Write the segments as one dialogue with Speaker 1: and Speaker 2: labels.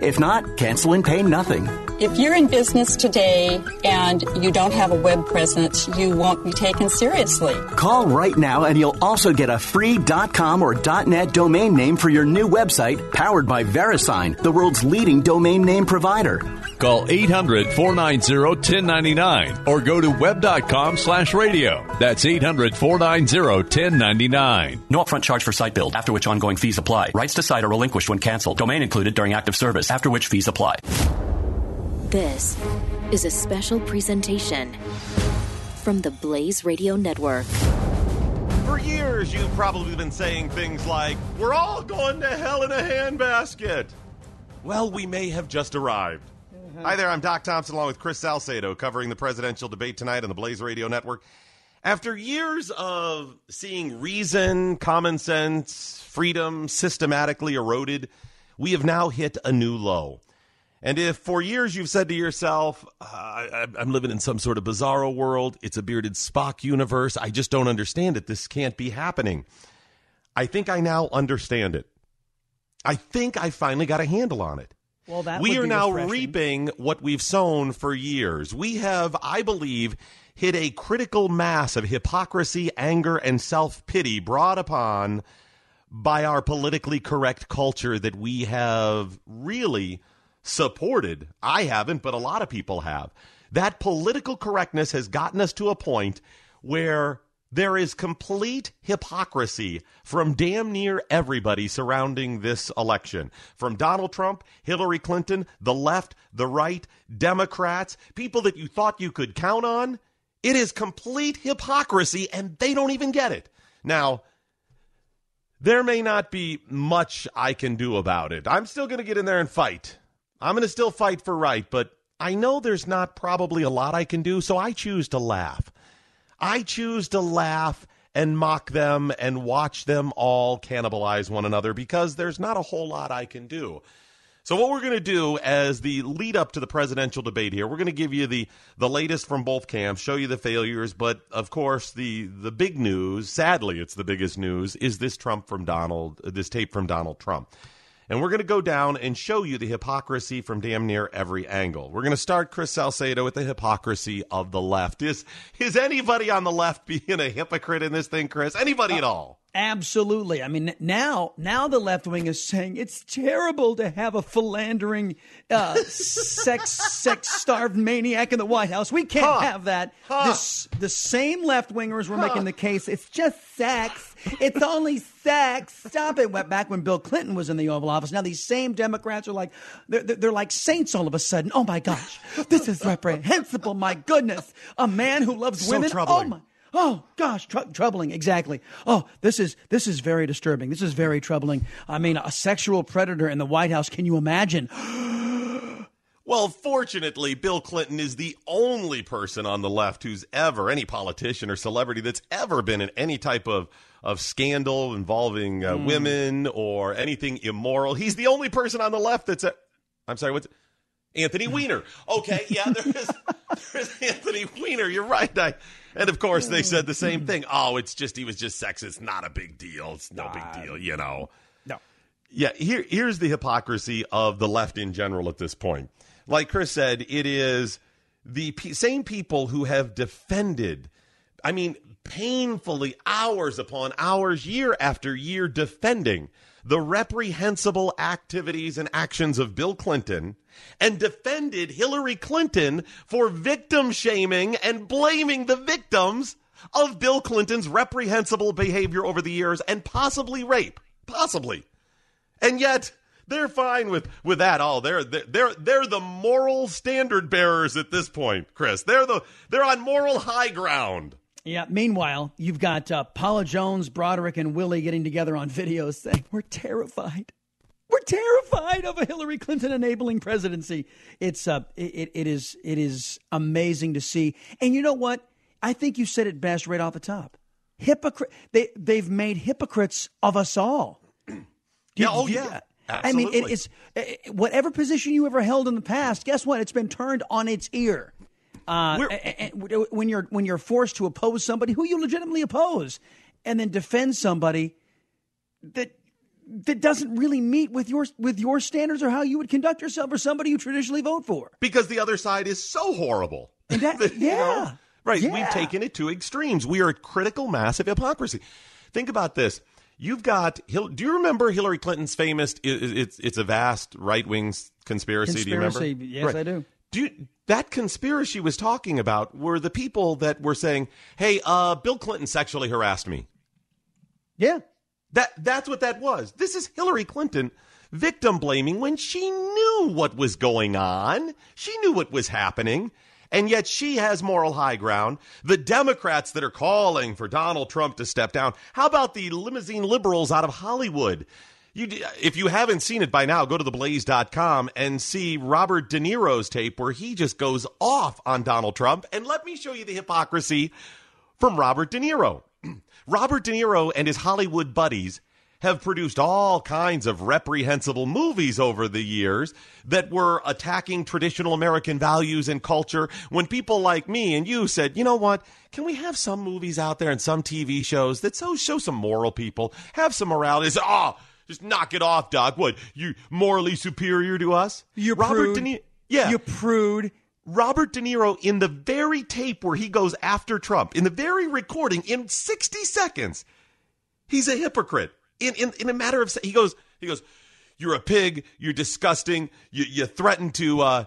Speaker 1: If not, cancel and pay nothing.
Speaker 2: If you're in business today and you don't have a web presence, you won't be taken seriously.
Speaker 1: Call right now and you'll also get a free .com or .net domain name for your new website powered by VeriSign, the world's leading domain name provider.
Speaker 3: Call 800 490 1099 or go to web.com slash radio. That's 800 490 1099.
Speaker 4: No upfront charge for site build, after which ongoing fees apply. Rights to site are relinquished when canceled. Domain included during active service, after which fees apply.
Speaker 5: This is a special presentation from the Blaze Radio Network.
Speaker 6: For years, you've probably been saying things like, We're all going to hell in a handbasket. Well, we may have just arrived. Hi there, I'm Doc Thompson along with Chris Salcedo covering the presidential debate tonight on the Blaze Radio Network. After years of seeing reason, common sense, freedom systematically eroded, we have now hit a new low. And if for years you've said to yourself, uh, I'm living in some sort of bizarro world, it's a bearded Spock universe, I just don't understand it, this can't be happening. I think I now understand it. I think I finally got a handle on it.
Speaker 7: Well, that
Speaker 6: we are now
Speaker 7: refreshing.
Speaker 6: reaping what we've sown for years. We have, I believe, hit a critical mass of hypocrisy, anger, and self pity brought upon by our politically correct culture that we have really supported. I haven't, but a lot of people have. That political correctness has gotten us to a point where there is complete hypocrisy from damn near everybody surrounding this election. From Donald Trump, Hillary Clinton, the left, the right, Democrats, people that you thought you could count on. It is complete hypocrisy, and they don't even get it. Now, there may not be much I can do about it. I'm still going to get in there and fight. I'm going to still fight for right, but I know there's not probably a lot I can do, so I choose to laugh. I choose to laugh and mock them and watch them all cannibalize one another because there's not a whole lot I can do. So what we're going to do as the lead up to the presidential debate here, we're going to give you the the latest from both camps, show you the failures, but of course the the big news, sadly it's the biggest news, is this Trump from Donald this tape from Donald Trump. And we're going to go down and show you the hypocrisy from damn near every angle. We're going to start Chris Salcedo with the hypocrisy of the left. Is is anybody on the left being a hypocrite in this thing, Chris? Anybody at all?
Speaker 7: Absolutely. I mean, now now the left wing is saying it's terrible to have a philandering, uh, sex sex starved maniac in the White House. We can't
Speaker 6: Huh.
Speaker 7: have that.
Speaker 6: Huh.
Speaker 7: This, the same left wingers were making the case. It's just sex. It's only sex. Stop it. Went Back when Bill Clinton was in the Oval Office. Now these same Democrats are like they're, they're, they're like saints all of a sudden. Oh my gosh, this is reprehensible. My goodness, a man who loves
Speaker 6: So
Speaker 7: women.
Speaker 6: troubling.
Speaker 7: Oh my. Oh gosh, tr- troubling. Exactly. Oh, this is this is very disturbing. This is very troubling. I mean, a sexual predator in the White House. Can you imagine?
Speaker 6: Well, fortunately, Bill Clinton is the only person on the left who's ever, any politician or celebrity that's ever been in any type of, of scandal involving uh, women or anything immoral. He's the only person on the left that's, a, I'm sorry, what's Anthony Weiner. Okay, yeah, there's, there's Anthony Weiner. You're right. I, and of course, they said the same thing. Oh, it's just, he was just sexist. Not a big deal. It's no big deal, you know.
Speaker 7: No.
Speaker 6: Yeah, here here's the hypocrisy of the left in general at this point. Like Chris said, it is the p- same people who have defended, I mean, painfully hours upon hours, year after year, defending the reprehensible activities and actions of Bill Clinton and defended Hillary Clinton for victim shaming and blaming the victims of Bill Clinton's reprehensible behavior over the years and possibly rape. Possibly. And yet they're fine with with that. Oh, they're they're they're the moral standard bearers at this point, Chris. They're the they're on moral high ground.
Speaker 7: Yeah. Meanwhile, you've got uh, Paula Jones, Broaddrick, and Willey getting together on videos saying we're terrified. We're terrified of a Hillary Clinton enabling presidency. It's uh, it, it is it is amazing to see. And you know what? I think you said it best right off the top. Hypocrite. They they've made hypocrites of us all.
Speaker 6: Yeah, oh, yeah. Absolutely.
Speaker 7: I mean, it
Speaker 6: Absolutely.
Speaker 7: is uh, whatever position you ever held in the past. Guess what? It's been turned on its ear. Uh, when you're when you're forced to oppose somebody who you legitimately oppose, and then defend somebody that that doesn't really meet with your with your standards or how you would conduct yourself or somebody you traditionally vote for.
Speaker 6: because the other side is so horrible.
Speaker 7: And that-
Speaker 6: You know?
Speaker 7: yeah.
Speaker 6: Right.
Speaker 7: Yeah.
Speaker 6: We've taken it to extremes. We are a critical mass of hypocrisy. Think about this. You've got. Do you remember Hillary Clinton's famous? It's it's a vast right wing conspiracy. Do you remember?
Speaker 7: Yes,
Speaker 6: Right.
Speaker 7: I do.
Speaker 6: You, that conspiracy was talking about were the people that were saying, "Hey, uh, Bill Clinton sexually harassed me."
Speaker 7: Yeah.
Speaker 6: That that's what that was. This is Hillary Clinton victim blaming when she knew what was going on. She knew what was happening. And yet she has moral high ground. The Democrats that are calling for Donald Trump to step down. How about the limousine liberals out of Hollywood? You, if you haven't seen it by now, go to theblaze.com and see Robert De Niro's tape where he just goes off on Donald Trump. And let me show you the hypocrisy from Robert De Niro. Robert De Niro and his Hollywood buddies have produced all kinds of reprehensible movies over the years that were attacking traditional American values and culture when people like me and you said, you know what, can we have some movies out there and some TV shows that so show some moral people, have some morality? Oh, just knock it off, Doc. What, you morally superior to us?
Speaker 7: You
Speaker 6: Robert
Speaker 7: prude.
Speaker 6: De Niro. Yeah.
Speaker 7: You prude.
Speaker 6: Robert De Niro in the very tape where he goes after Trump, in the very recording, in 60 seconds, he's a hypocrite. In in, in a matter of he goes he goes, you're a pig, you're disgusting, you you threaten to uh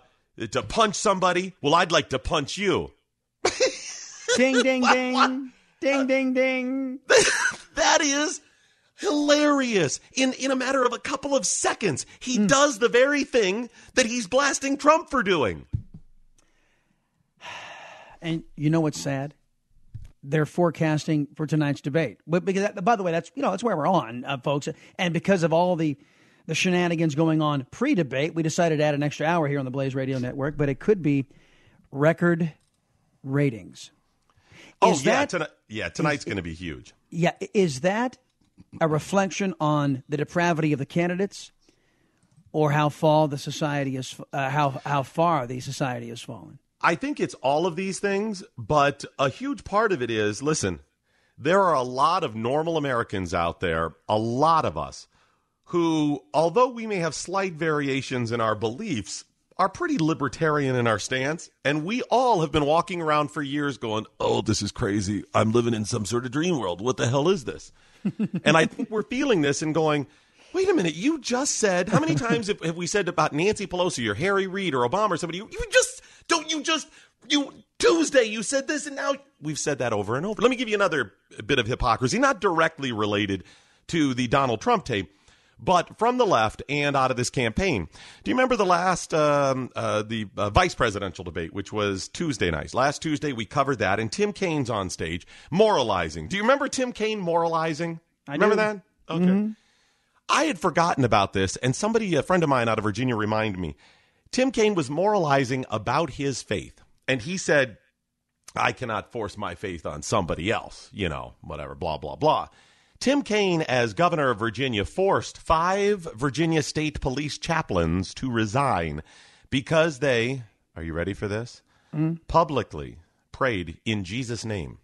Speaker 6: to punch somebody. Well, I'd like to punch you.
Speaker 7: Ding ding ding. Ding ding ding.
Speaker 6: That is hilarious. In in a matter of a couple of seconds, he does the very thing that he's blasting Trump for doing.
Speaker 7: And you know what's sad? They're forecasting for tonight's debate. But because that, by the way, that's you know that's where we're on, uh, folks. And because of all the the shenanigans going on pre-debate, we decided to add an extra hour here on the Blaze Radio Network. But it could be record ratings.
Speaker 6: Oh
Speaker 7: Is
Speaker 6: yeah,
Speaker 7: that-
Speaker 6: tonight, yeah, tonight's going to be huge.
Speaker 7: Yeah, is that a reflection on the depravity of the candidates, or how far the society is uh, how how far the society has fallen?
Speaker 6: I think it's all of these things, but a huge part of it is listen, there are a lot of normal Americans out there, a lot of us, who, although we may have slight variations in our beliefs, are pretty libertarian in our stance. And we all have been walking around for years going, oh, this is crazy. I'm living in some sort of dream world. What the hell is this? And I think we're feeling this and going, wait a minute, you just said, how many times have, have we said about Nancy Pelosi or Harry Reid or Obama or somebody, you, you just, don't you just, you, Tuesday you said this and now we've said that over and over. Let me give you another bit of hypocrisy, not directly related to the Donald Trump tape, but from the left and out of this campaign. Do you remember the last, um, uh, the uh, vice presidential debate, which was Tuesday night? Last Tuesday we covered that and Tim Kaine's on stage moralizing. Do you remember Tim Kaine moralizing?
Speaker 7: I
Speaker 6: remember
Speaker 7: do.
Speaker 6: that? Okay. I had forgotten about this, and somebody, a friend of mine out of Virginia, reminded me. Tim Kaine was moralizing about his faith, and he said, I cannot force my faith on somebody else, you know, whatever, blah, blah, blah. Tim Kaine, as governor of Virginia, forced five Virginia state police chaplains to resign because they, are you ready for this? Mm. Publicly prayed in Jesus' name.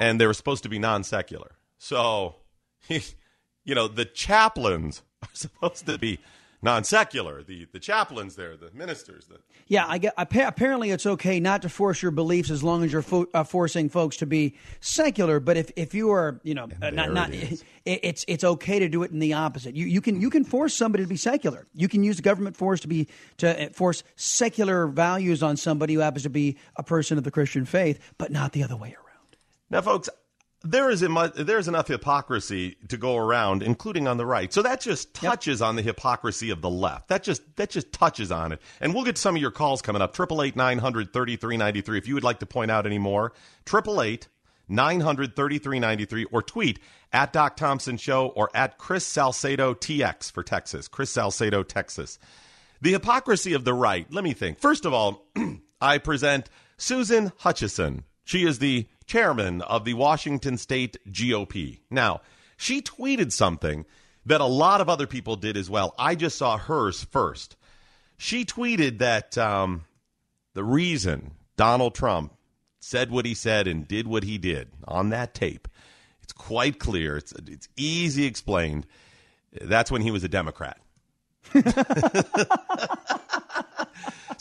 Speaker 6: And they were supposed to be non secular. So, you know, the chaplains are supposed to be non secular. The, the chaplains there, the ministers, the,
Speaker 7: Yeah, I get. Apparently, it's okay not to force your beliefs as long as you're fo- uh, forcing folks to be secular. But if, if you are, you know, uh, not not,
Speaker 6: it,
Speaker 7: it's it's okay to do it in the opposite. You you can you can force somebody to be secular. You can use government force to be to uh, force secular values on somebody who happens to be a person of the Christian faith, but not the other way around.
Speaker 6: Now, folks, there is there's enough hypocrisy to go around, including on the right. So that just touches on the hypocrisy of the left. That just that just touches on it. And we'll get some of your calls coming up. Triple eight nine hundred thirty three ninety three. If you would like to point out any more, triple eight 900 3393 or tweet at Doc Thompson Show or at Chris Salcedo TX for Texas. Chris Salcedo, Texas. The hypocrisy of the right. Let me think. First of all, I present Susan Hutchison. She is the chairman of the Washington State GOP. Now, she tweeted something that a lot of other people did as well. I just saw hers first. She tweeted that um, the reason Donald Trump said what he said and did what he did on that tape, it's quite clear. It's it's easy explained. That's when he was a Democrat.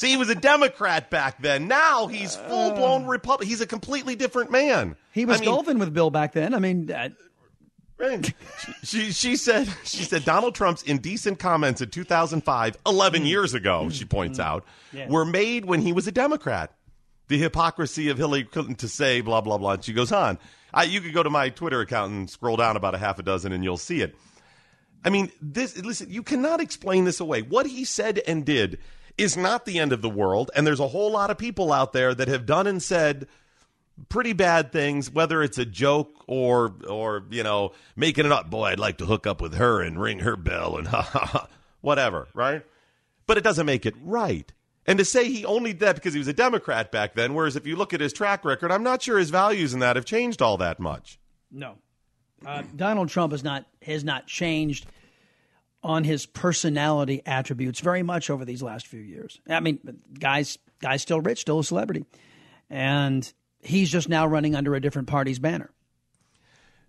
Speaker 6: See, he was a Democrat back then. Now he's uh, full blown Republican. He's a completely different man.
Speaker 7: He was
Speaker 6: I mean,
Speaker 7: golfing with Bill back then. I mean, uh,
Speaker 6: she she said she said Donald Trump's indecent comments in 2005, 11 hmm. years ago, hmm. she points hmm. out,
Speaker 7: Yeah.
Speaker 6: were made when he was a Democrat. The hypocrisy of Hillary Clinton to say blah blah blah. And she goes on. I, you could go to my Twitter account and scroll down about a half a dozen, and you'll see it. I mean, this. Listen, you cannot explain this away. What he said and did is not the end of the world, and there's a whole lot of people out there that have done and said pretty bad things, whether it's a joke or or you know making it up. Boy, I'd like to hook up with her and ring her bell and ha ha ha, whatever, right? But it doesn't make it right. And to say he only did that because he was a Democrat back then, whereas if you look at his track record, I'm not sure his values in that have changed all that much.
Speaker 7: no. Uh, Donald Trump has not has not changed on his personality attributes very much over these last few years. I mean, guys, guys still rich, still a celebrity, and he's just now running under a different party's banner.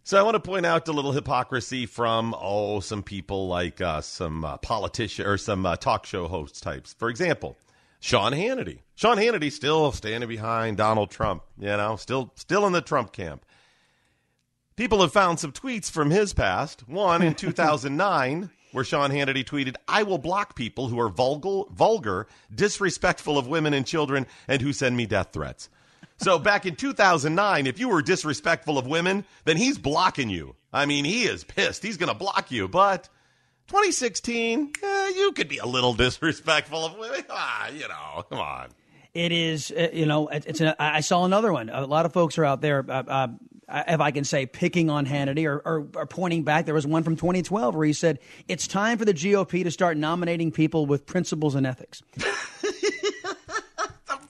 Speaker 6: So I want to point out a little hypocrisy from oh some people like uh, some uh, politician or some uh, talk show host types. For example, Sean Hannity. Sean Hannity still standing behind Donald Trump. You know, still still in the Trump camp. People have found some tweets from his past. One in 2009, where Sean Hannity tweeted, "I will block people who are vulgar, vulgar, disrespectful of women and children, and who send me death threats." So back in 2009, if you were disrespectful of women, then he's blocking you. I mean, he is pissed. He's going to block you. But 2016, eh, you could be a little disrespectful of women. Ah, you know, come on.
Speaker 7: It is, uh, you know, it- it's. I saw another one. A lot of folks are out there, uh, uh, if I can say, picking on Hannity or, or, or pointing back. There was one from 2012 where he said it's time for the GOP to start nominating people with principles and ethics.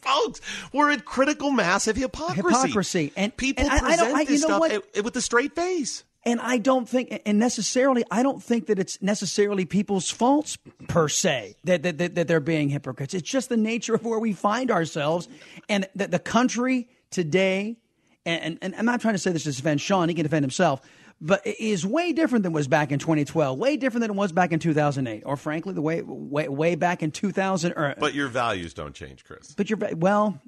Speaker 6: Folks, we're at critical mass of hypocrisy.
Speaker 7: Hypocrisy. And-
Speaker 6: people
Speaker 7: and I- I
Speaker 6: present
Speaker 7: don't- I-
Speaker 6: this
Speaker 7: you know
Speaker 6: stuff
Speaker 7: what?
Speaker 6: eh, with a straight face.
Speaker 7: And I don't think, and necessarily, I don't think that it's necessarily people's faults per se that, that, that, that they're being hypocrites. It's just the nature of where we find ourselves. And that the country today, and, and, I'm not trying to say this to defend Sean, he can defend himself, but it is way different than it was back in 2012, way different than it was back in 2008, or frankly, the way, way, way back in 2000. Or,
Speaker 6: But your values don't change, Chris.
Speaker 7: but you're, well,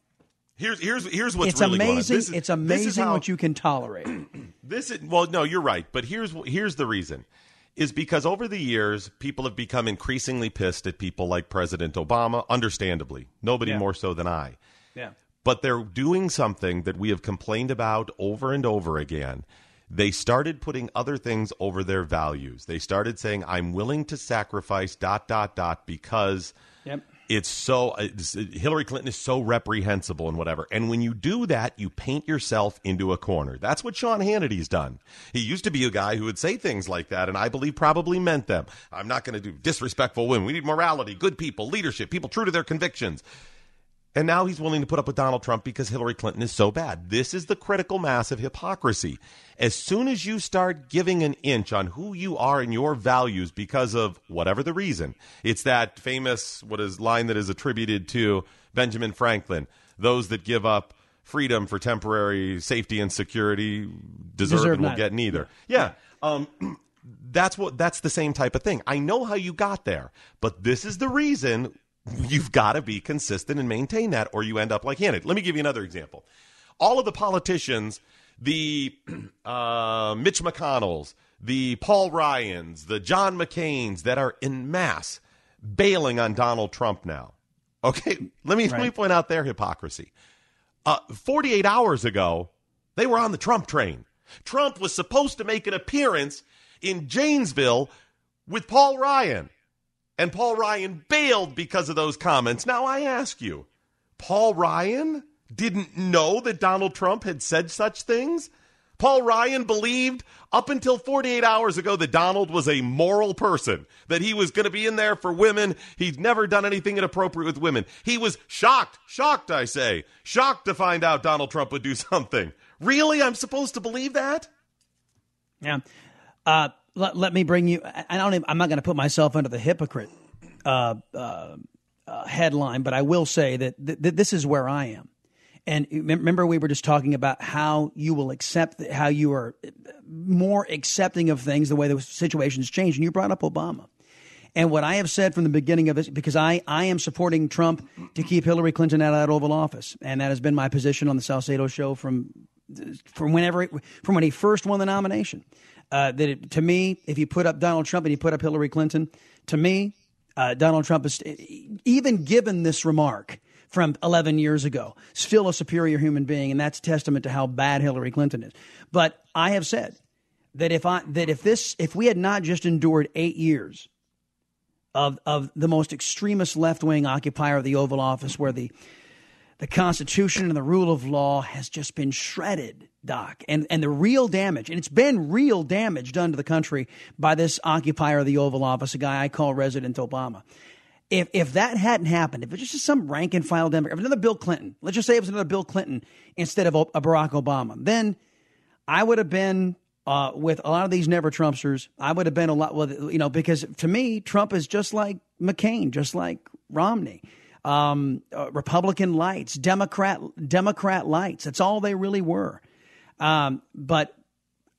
Speaker 6: Here's here's here's what's
Speaker 7: it's
Speaker 6: really
Speaker 7: amazing.
Speaker 6: This is-
Speaker 7: it's amazing
Speaker 6: how-
Speaker 7: what you can tolerate.
Speaker 6: This is well, no, you're right, but here's here's the reason. Is because over the years, people have become increasingly pissed at people like President Obama, understandably. Nobody
Speaker 7: Yeah.
Speaker 6: more so than I.
Speaker 7: Yeah.
Speaker 6: But they're doing something that we have complained about over and over again. They started putting other things over their values. They started saying, I'm willing to sacrifice dot dot dot because
Speaker 7: Yep.
Speaker 6: it's so it's, Hillary Clinton is so reprehensible and whatever. And when you do that, you paint yourself into a corner. That's what Sean Hannity's done. He used to be a guy who would say things like that, and I believe probably meant them. I'm not going to do disrespectful women. We need morality, good people, leadership, people true to their convictions. And now he's willing to put up with Donald Trump because Hillary Clinton is so bad. This is the critical mass of hypocrisy. As soon as you start giving an inch on who you are and your values because of whatever the reason, it's that famous what is line that is attributed to Benjamin Franklin. Those that give up freedom for temporary safety and security deserve,
Speaker 7: Deserve
Speaker 6: and will get neither. Yeah. Um, that's what that's the same type of thing. I know how you got there, but this is the reason you've got to be consistent and maintain that, or you end up like Hannity. Let me give you another example. All of the politicians, the uh, Mitch McConnells, the Paul Ryans, the John McCains that are in mass bailing on Donald Trump now. Okay, let me let me point out their hypocrisy. Uh, 48 hours ago, they were on the Trump train. Trump was supposed to make an appearance in Janesville with Paul Ryan. And Paul Ryan bailed because of those comments. Now I ask you, Paul Ryan didn't know that Donald Trump had said such things? Paul Ryan believed up until 48 hours ago that Donald was a moral person, that he was going to be in there for women. He'd never done anything inappropriate with women. He was shocked, shocked, I say, shocked to find out Donald Trump would do something. Really? I'm supposed to believe that?
Speaker 7: Yeah. Uh, let, let, me bring you, I don't even, I'm not going to put myself under the hypocrite uh, uh, uh, headline, but I will say that th- th- this is where I am. And remember, we were just talking about how you will accept, how you are more accepting of things the way the situations change. And you brought up Obama. And what I have said from the beginning of this, because I, I am supporting Trump to keep Hillary Clinton out of that Oval Office. And that has been my position on the Salcedo show from, from whenever, from when he first won the nomination. Uh, that it, to me, if you put up Donald Trump and you put up Hillary Clinton, to me, uh, Donald Trump is, even given this remark, from 11 years ago. Still a superior human being, and that's testament to how bad Hillary Clinton is. But I have said that if I that if this if we had not just endured eight years of of the most extremist left wing occupier of the Oval Office, where the the Constitution and the rule of law has just been shredded, Doc, and and the real damage, and it's been real damage done to the country by this occupier of the Oval Office, a guy I call Resident Obama if if that hadn't happened, if it was just some rank and file Democrat, if another Bill Clinton, let's just say it was another Bill Clinton instead of a Barack Obama, then I would have been uh, with a lot of these never Trumpsters. I would have been a lot, well, you know, because to me, Trump is just like McCain, just like Romney. Um, uh, Republican lights, Democrat Democrat lights. That's all they really were. Um, but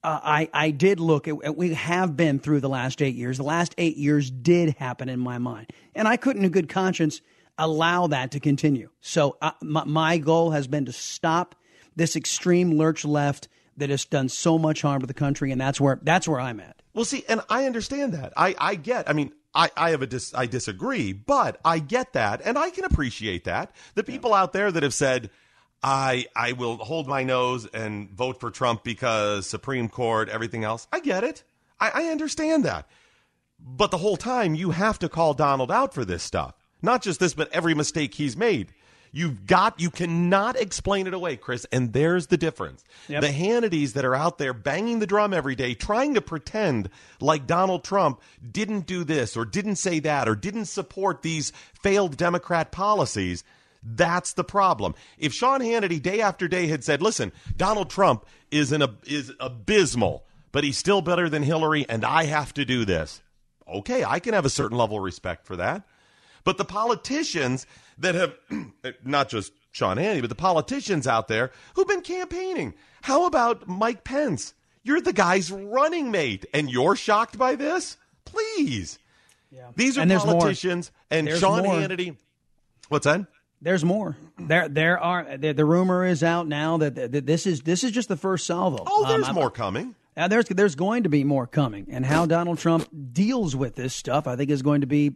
Speaker 7: uh, I, I did look at, we have been through the last eight years. The last eight years did happen in my mind. And I couldn't, in good conscience, allow that to continue. So uh, my, my goal has been to stop this extreme lurch left that has done so much harm to the country. And that's where, that's where I'm at.
Speaker 6: Well, see, and I understand that. I, I get, I mean, I, I have a dis, I disagree, but I get that. And I can appreciate that. The people yeah. out there that have said, I I will hold my nose and vote for Trump because Supreme Court, everything else. I get it. I, I understand that. But the whole time you have to call Donald out for this stuff. Not just this, but every mistake he's made. You've got you cannot explain it away, Chris, and there's the difference. Yep. The Hannitys that are out there banging the drum every day, trying to pretend like Donald Trump didn't do this or didn't say that or didn't support these failed Democrat policies that's the problem. If Sean Hannity day after day had said, "Listen, Donald Trump is an is abysmal, but he's still better than Hillary, and I have to do this," okay, I can have a certain level of respect for that. But the politicians that have not just Sean Hannity, but the politicians out there who've been campaigning. How about Mike Pence? You're the guy's running mate, and you're shocked by this? Please. Yeah. These are and politicians, more. and there's Sean more. Hannity. What's that?
Speaker 7: There's more. There, there are. The, the rumor is out now that, that, this is this is just the first salvo.
Speaker 6: Oh, there's um, more coming.
Speaker 7: Uh, there's there's going to be more coming, and how Donald Trump deals with this stuff, I think, is going to be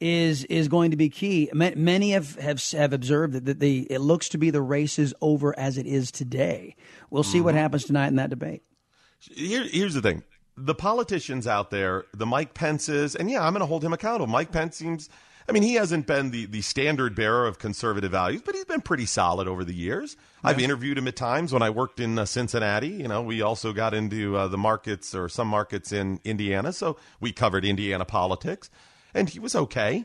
Speaker 7: is is going to be key. Many have have, have observed that the, the it looks to be the race is over as it is today. We'll see mm-hmm. what happens tonight in that debate.
Speaker 6: Here, here's the thing: the politicians out there, the Mike Pences, and yeah, I'm going to hold him accountable. Mike Pence seems I mean, he hasn't been the, the standard bearer of conservative values, but he's been pretty solid over the years. Yeah. I've interviewed him at times when I worked in uh, Cincinnati. You know, we also got into uh, the markets or some markets in Indiana, so we covered Indiana politics, and he was okay.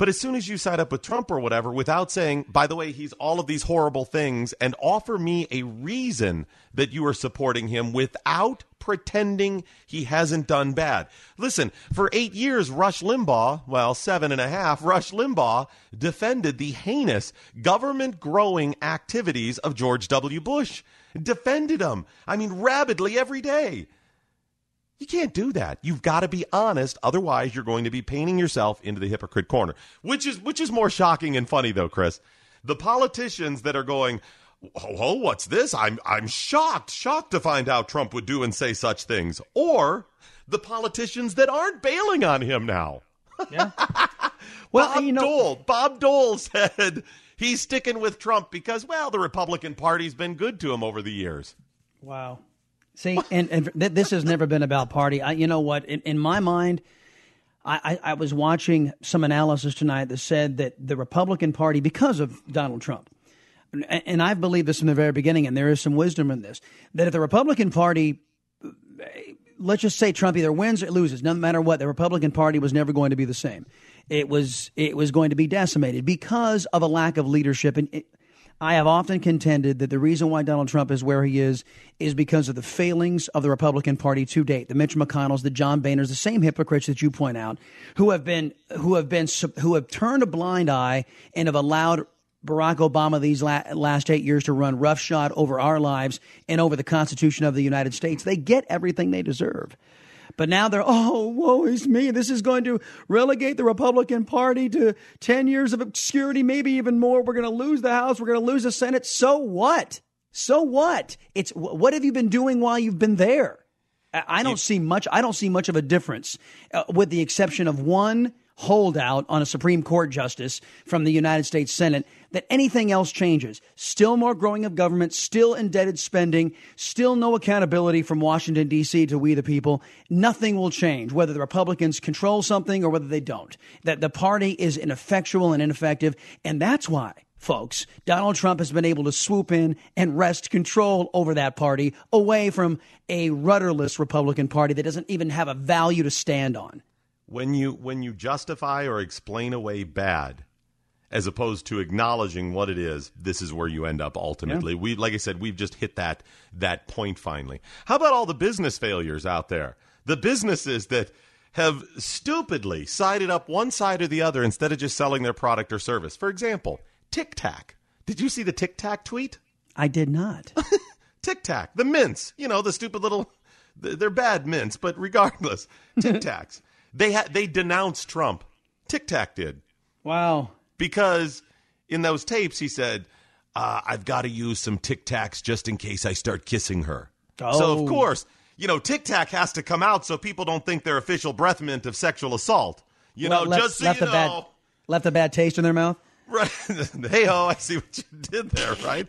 Speaker 6: But as soon as you side up with Trump or whatever, without saying, by the way, he's all of these horrible things, and offer me a reason that you are supporting him without pretending he hasn't done bad. Listen, for eight years, Rush Limbaugh, well, seven and a half, Rush Limbaugh defended the heinous government growing activities of George W. Bush. Defended him. I mean, rabidly every day. You can't do that. You've got to be honest, otherwise you're going to be painting yourself into the hypocrite corner. Which is which is more shocking and funny though, Chris. The politicians that are going, "Oh, oh what's this? I'm I'm shocked, shocked to find out Trump would do and say such things." Or the politicians that aren't bailing on him now. Yeah. well, Bob you know, Dole, Bob Dole said he's sticking with Trump because well, the Republican Party's been good to him over the years.
Speaker 7: Wow. See, and, and th- this has never been about party. I, you know what? In, in my mind, I, I, I, was watching some analysis tonight that said that the Republican Party, because of Donald Trump, and I've believed this from the very beginning, and there is some wisdom in this, that if the Republican Party, let's just say Trump either wins or loses, no matter what, the Republican Party was never going to be the same. It was it was going to be decimated because of a lack of leadership. And it, I have often contended that the reason why Donald Trump is where he is is because of the failings of the Republican Party to date. The Mitch McConnells, the John Boehners, the same hypocrites that you point out, who have been who have been who have turned a blind eye and have allowed Barack Obama these last eight years to run roughshod over our lives and over the Constitution of the United States. They get everything they deserve. But now they're, oh, woe is me. This is going to relegate the Republican Party to 10 years of obscurity, maybe even more. We're going to lose the House. We're going to lose the Senate. So what? So what? It's what have you been doing while you've been there? I don't see much. I don't see much of a difference, uh, with the exception of one holdout on a Supreme Court justice from the United States Senate that anything else changes. Still more growing of government, still indebted spending, still no accountability from Washington, D.C. to we the people. Nothing will change, whether the Republicans control something or whether they don't. That the party is ineffectual and ineffective. And that's why folks. Donald Trump has been able to swoop in and wrest control over that party away from a rudderless Republican Party that doesn't even have a value to stand on
Speaker 6: when you when you justify or explain away bad as opposed to acknowledging what it is this is where you end up ultimately yeah. we like i said we've just hit that that point finally how about all the business failures out there the businesses that have stupidly sided up one side or the other instead of just selling their product or service for example tic tac did you see the tic tac tweet
Speaker 7: i did not
Speaker 6: tic tac the mints you know the stupid little they're bad mints but regardless tic tacs they had they denounced Trump. Tic Tac did.
Speaker 7: Wow.
Speaker 6: Because in those tapes he said, uh, "I've got to use some Tic Tacs just in case I start kissing her." Oh. So of oh. course, you know, Tic Tac has to come out so people don't think they're official breath mint of sexual assault. You well, know, left, just so
Speaker 7: left
Speaker 6: you
Speaker 7: know. Bad, left a bad taste in their mouth.
Speaker 6: Right. hey ho, I see what you did there, right?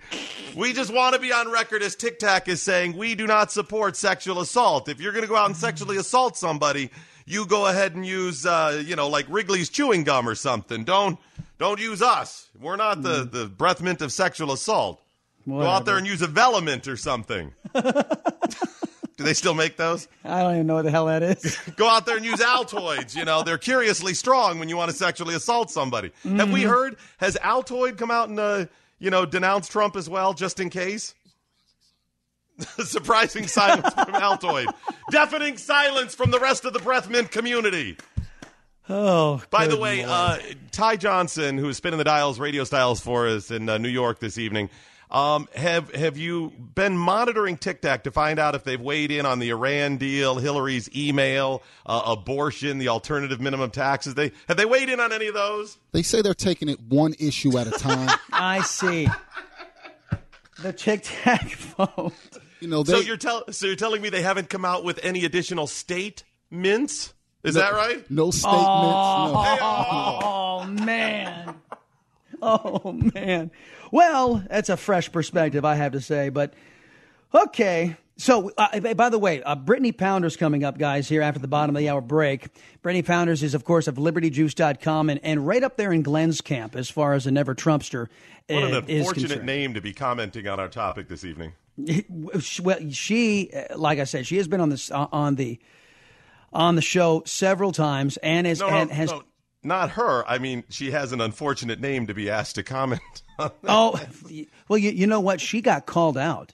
Speaker 6: We just want to be on record as Tic Tac is saying we do not support sexual assault. If you're going to go out and sexually assault somebody, you go ahead and use, uh, you know, like Wrigley's chewing gum or something. Don't don't use us. We're not the, mm. the breath mint of sexual assault. Whatever. Go out there and use a Velamint or something. Do they still make those?
Speaker 7: I don't even know what the hell that is.
Speaker 6: Go out there and use Altoids. You know, they're curiously strong when you want to sexually assault somebody. Mm-hmm. Have we mm-hmm. heard? Has Altoid come out and, uh, you know, denounced Trump as well, just in case? Surprising silence from Altoid. Deafening silence from the rest of the breath mint community.
Speaker 7: Oh,
Speaker 6: by the way, uh, Ty Johnson, who is spinning the dials, radio styles for us in uh, New York this evening, um, have have you been monitoring Tic Tac to find out if they've weighed in on the Iran deal, Hillary's email, uh, abortion, the alternative minimum taxes? They have they weighed in on any of those?
Speaker 8: They say they're taking it one issue at a time.
Speaker 7: I see. The Tic Tac vote.
Speaker 6: You know, they, so you're tell so you're telling me they haven't come out with any additional state mints? Is no, that right?
Speaker 8: No state oh.
Speaker 7: No. Oh man. Oh man. Well, that's a fresh perspective, I have to say. But okay. So, uh, by the way, uh, Brittany Pounders coming up, guys, here after the bottom of the hour break. Brittany Pounders is, of course, of libertyjuice.com and, and right up there in Glenn's camp as far as a never Trumpster.
Speaker 6: What
Speaker 7: an
Speaker 6: uh, unfortunate name to be commenting on our topic this evening.
Speaker 7: well, she, like I said, she has been on this uh, on the on the show several times, and is
Speaker 6: no,
Speaker 7: and
Speaker 6: no,
Speaker 7: has.
Speaker 6: No, not her. I mean, she has an unfortunate name to be asked to comment.
Speaker 7: oh, well, you, you know what? She got called out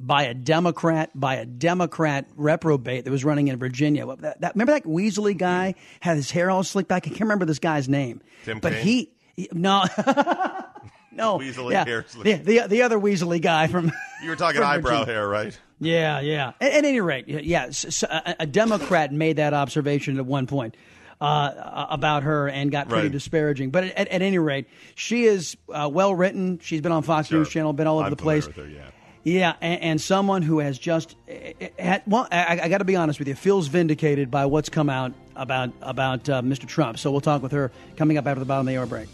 Speaker 7: by a Democrat by a Democrat reprobate that was running in Virginia. That, that, remember that Weasley guy had his hair all slicked back. I can't remember this guy's name,
Speaker 6: Tim
Speaker 7: but he no. no,
Speaker 6: Weasley
Speaker 7: yeah,
Speaker 6: hair.
Speaker 7: The, the, the other Weasley guy from.
Speaker 6: You were talking eyebrow Virginia. hair, right?
Speaker 7: Yeah, yeah. At, at any rate, yeah, so a, a, Democrat made that observation at one point uh, about her and got pretty right. disparaging. But at, at, any rate, she is uh, well written. She's been on Fox sure. News Channel, been all over
Speaker 6: I'm
Speaker 7: the place.
Speaker 6: Her, yeah.
Speaker 7: Yeah, and, and, someone who has just, eh, eh, had, well, I, I got to be honest with you, feels vindicated by what's come out about about uh, Mr. Trump. So we'll talk with her coming up after the bottom of the hour break.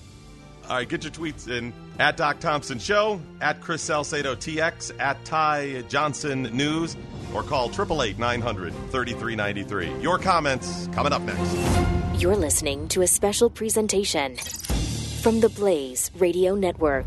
Speaker 6: All right, get your tweets in at Doc Thompson Show, at Chris Salcedo TX, at Ty Johnson News, or call 888 900 3393. Your comments coming up next.
Speaker 5: You're listening to a special presentation from the Blaze Radio Network.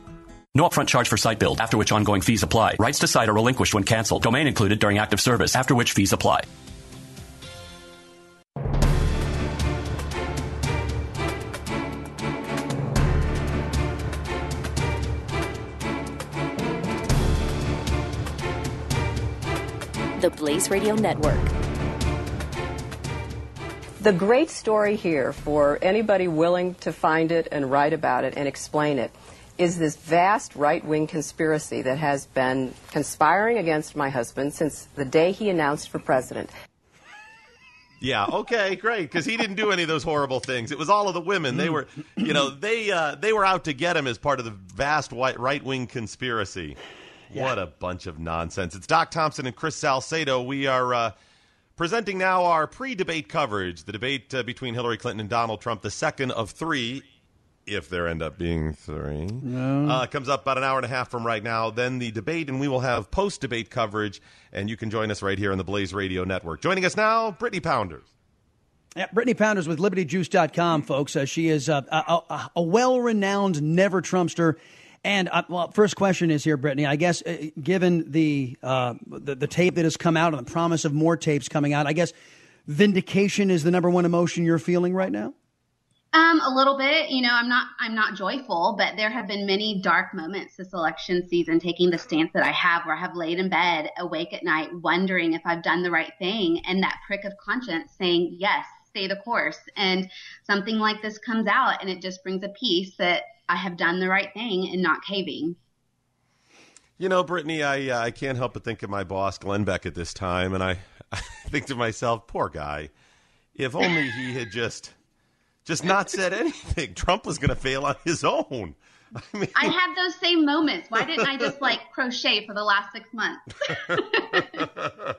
Speaker 4: No upfront charge for site build, after which ongoing fees apply. Rights to site are relinquished when canceled. Domain included during active service, after which fees apply.
Speaker 5: The Blaze Radio Network.
Speaker 9: The great story here for anybody willing to find it and write about it and explain it is this vast right wing conspiracy that has been conspiring against my husband since the day he announced for president.
Speaker 6: Yeah. Okay. Great. Because he didn't do any of those horrible things. It was all of the women. They were, you know, they uh, they were out to get him as part of the vast white right wing conspiracy. What a bunch of nonsense! It's Doc Thompson and Chris Salcedo. We are uh, presenting now our pre-debate coverage. The debate uh, between Hillary Clinton and Donald Trump, the second of three, if there end up being three, uh, comes up about an hour and a half from right now. Then the debate, and we will have post-debate coverage. And you can join us right here on the Blaze Radio Network. Joining us now, Brittany Pounders.
Speaker 7: Yeah, Brittany Pounders with LibertyJuice.com, folks. Uh, she is uh, a, a, a well-renowned never Trumpster. And uh, well, first question is here, Brittany. I guess uh, given the, uh, the the tape that has come out and the promise of more tapes coming out, I guess vindication is the number one emotion you're feeling right now.
Speaker 10: Um, a little bit. You know, I'm not I'm not joyful, but there have been many dark moments this election season taking the stance that I have where I have laid in bed awake at night wondering if I've done the right thing and that prick of conscience saying, Yes, stay the course. And something like this comes out and it just brings a peace that I have done the right thing and not caving.
Speaker 6: You know, Brittany, I uh, I can't help but think of my boss Glenn Beck at this time, and I, I think to myself, poor guy. If only he had just just not said anything, Trump was going to fail on his own. I mean,
Speaker 10: I have those same moments. Why didn't I just like crochet for the last six months?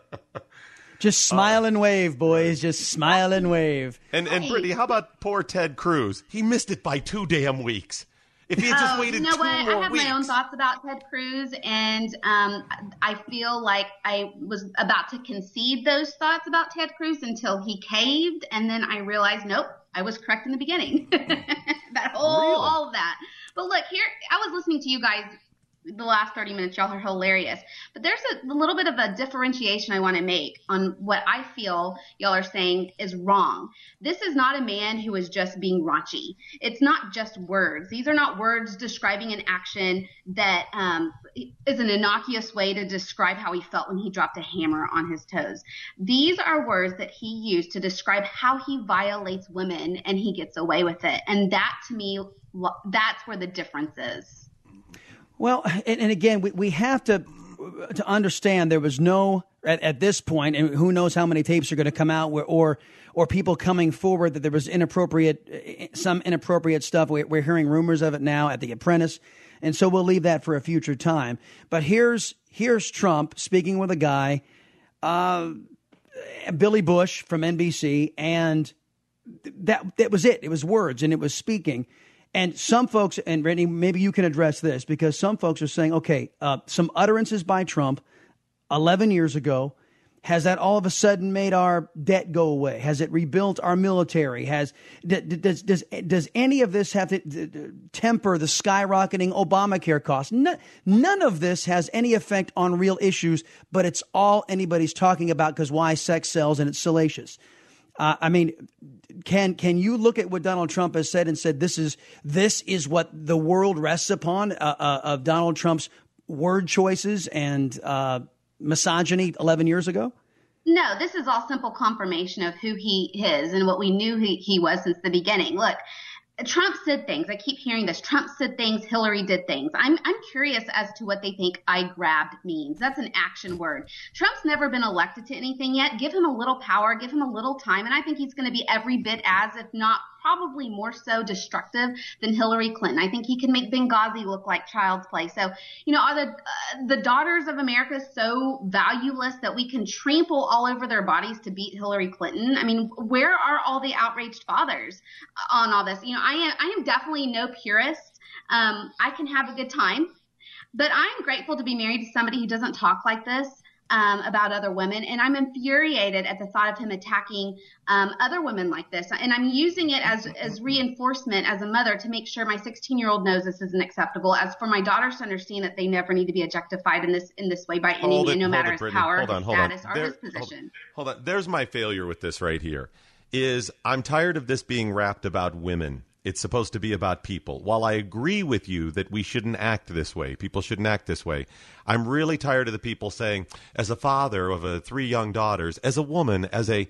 Speaker 7: Just smile and wave, boys. Just smile and wave.
Speaker 6: and and Brittany, how about poor Ted Cruz? He missed it by two damn weeks. If he had just
Speaker 10: Oh,
Speaker 6: waited
Speaker 10: you know
Speaker 6: two
Speaker 10: what?
Speaker 6: more
Speaker 10: I have
Speaker 6: weeks,
Speaker 10: my own thoughts about Ted Cruz, and um, I feel like I was about to concede those thoughts about Ted Cruz until he caved, and then I realized, nope, I was correct in the beginning. that whole,
Speaker 6: Really?
Speaker 10: all of that. But look, here, I was listening to you guys the last 30 minutes. Y'all are hilarious. But there's a, a little bit of a differentiation I want to make on what I feel y'all are saying is wrong. This is not a man who is just being raunchy. It's not just words. These are not words describing an action that um, is an innocuous way to describe how he felt when he dropped a hammer on his toes. These are words that he used to describe how he violates women and he gets away with it. And that to me, that's where the difference is.
Speaker 7: Well, and, and again, we, we have to to understand there was no at, at this point, and who knows how many tapes are going to come out, where, or or people coming forward that there was inappropriate some inappropriate stuff. We're, we're hearing rumors of it now at The Apprentice, and so we'll leave that for a future time. But here's here's Trump speaking with a guy, uh, Billy Bush from NBC, and that that was it. It was words, and it was speaking. And some folks, and maybe you can address this because some folks are saying, okay, uh, some utterances by Trump 11 years ago, has that all of a sudden made our debt go away? Has it rebuilt our military? Has does does does any of this have to temper the skyrocketing Obamacare costs? None, none of this has any effect on real issues, but it's all anybody's talking about because why sex sells and it's salacious. Uh, I mean, can can you look at what Donald Trump has said and said this is this is what the world rests upon uh, uh, of Donald Trump's word choices and uh, misogyny 11 years ago?
Speaker 10: No, this is all simple confirmation of who he is and what we knew he, he was since the beginning. Look, Trump said things. I keep hearing this. Trump said things. Hillary did things. I'm I'm curious as to what they think I grabbed means. That's an action word. Trump's never been elected to anything yet. Give him a little power. Give him a little time, and I think he's going to be every bit as, if not probably more so destructive than Hillary Clinton. I think he can make Benghazi look like child's play. So, you know, are the uh, the daughters of America so valueless that we can trample all over their bodies to beat Hillary Clinton? I mean, where are all the outraged fathers on all this? You know, I am I am definitely no purist. Um, I can have a good time, but I'm grateful to be married to somebody who doesn't talk like this um, about other women. And I'm infuriated at the thought of him attacking um, other women like this. And I'm using it as, as reinforcement as a mother to make sure my 16 year old knows this isn't acceptable, as for my daughters to understand that they never need to be objectified in this in this way by any means, no matter
Speaker 6: it,
Speaker 10: his power,
Speaker 6: hold on,
Speaker 10: his
Speaker 6: hold
Speaker 10: status,
Speaker 6: on.
Speaker 10: or his position.
Speaker 6: Hold, hold on. There's my failure with this right here. Is I'm tired of this being wrapped about women. It's supposed to be about people. While I agree with you that we shouldn't act this way, people shouldn't act this way. I'm really tired of the people saying, as a father of a three young daughters, as a woman, as a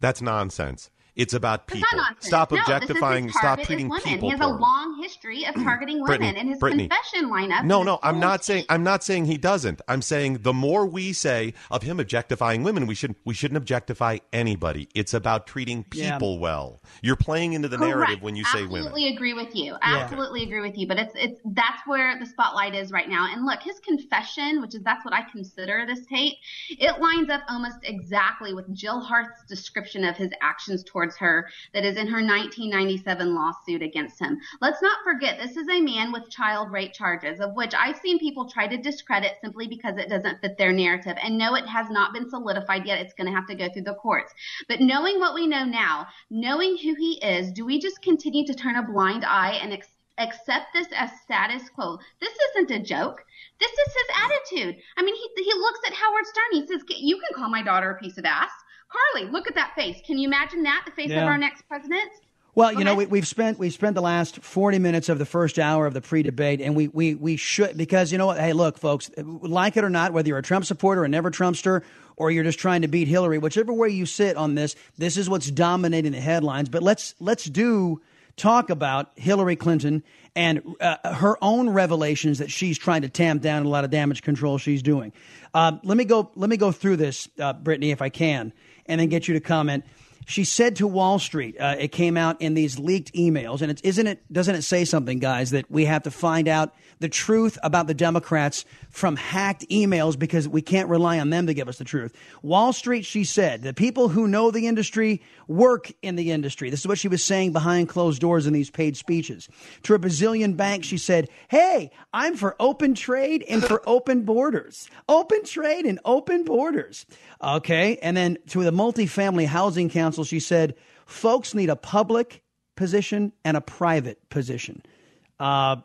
Speaker 6: that's nonsense. It's about
Speaker 10: It's
Speaker 6: people.
Speaker 10: not nonsense.
Speaker 6: Stop
Speaker 10: no,
Speaker 6: objectifying.
Speaker 10: This is his
Speaker 6: Stop
Speaker 10: target is
Speaker 6: treating
Speaker 10: women.
Speaker 6: people.
Speaker 10: He has a long history of mm-hmm. targeting women,
Speaker 6: Brittany,
Speaker 10: and his
Speaker 6: Brittany.
Speaker 10: confession lineup.
Speaker 6: No, no, I'm not
Speaker 10: of
Speaker 6: saying I'm not saying he doesn't. I'm saying the more we say of him objectifying women, we should we shouldn't objectify anybody. It's about treating
Speaker 7: Yeah.
Speaker 6: people well. You're playing into the
Speaker 10: Correct.
Speaker 6: narrative when you say women.
Speaker 10: Absolutely agree with you. Absolutely agree with you. But it's it's that's where the spotlight is right now. And look, his confession, which is that's what I consider this tape, it lines up almost exactly with Jill Harth's description of his actions towards her that is in her 1997 lawsuit against him. Let's not forget this is a man with child rape charges, of which I've seen people try to discredit simply because it doesn't fit their narrative. And no, it has not been solidified yet. It's going to have to go through the courts. But knowing what we know now, knowing who he is, do we just continue to turn a blind eye and accept this as status quo? This isn't a joke. This is his attitude. I mean, he, he looks at Howard Stern. He says, You can call my daughter a piece of ass. Carly, look at that face. Can you imagine that? The face
Speaker 7: Yeah.
Speaker 10: of our next president?
Speaker 7: Well, you know, we, we've spent we've spent the last forty minutes of the first hour of the pre-debate, and we we we should because you know what? Hey, look, folks, like it or not, whether you're a Trump supporter, a never Trumpster, or you're just trying to beat Hillary, whichever way you sit on this, this is what's dominating the headlines. But let's let's do talk about Hillary Clinton and uh, her own revelations that she's trying to tamp down a lot of damage control she's doing. Uh, let me go. Let me go through this, uh, Brittany, if I can, and then get you to comment. She said to Wall Street, uh, it came out in these leaked emails, and it's isn't it doesn't it say something, guys, that we have to find out the truth about the Democrats from hacked emails because we can't rely on them to give us the truth. Wall Street, she said, the people who know the industry work in the industry. This is what she was saying behind closed doors in these paid speeches. To a bazillion banks, she said, Hey, I'm for open trade and for open borders. Open trade and open borders. Okay. And then to the multifamily housing council, she said, folks need a public position and a private position. Uh,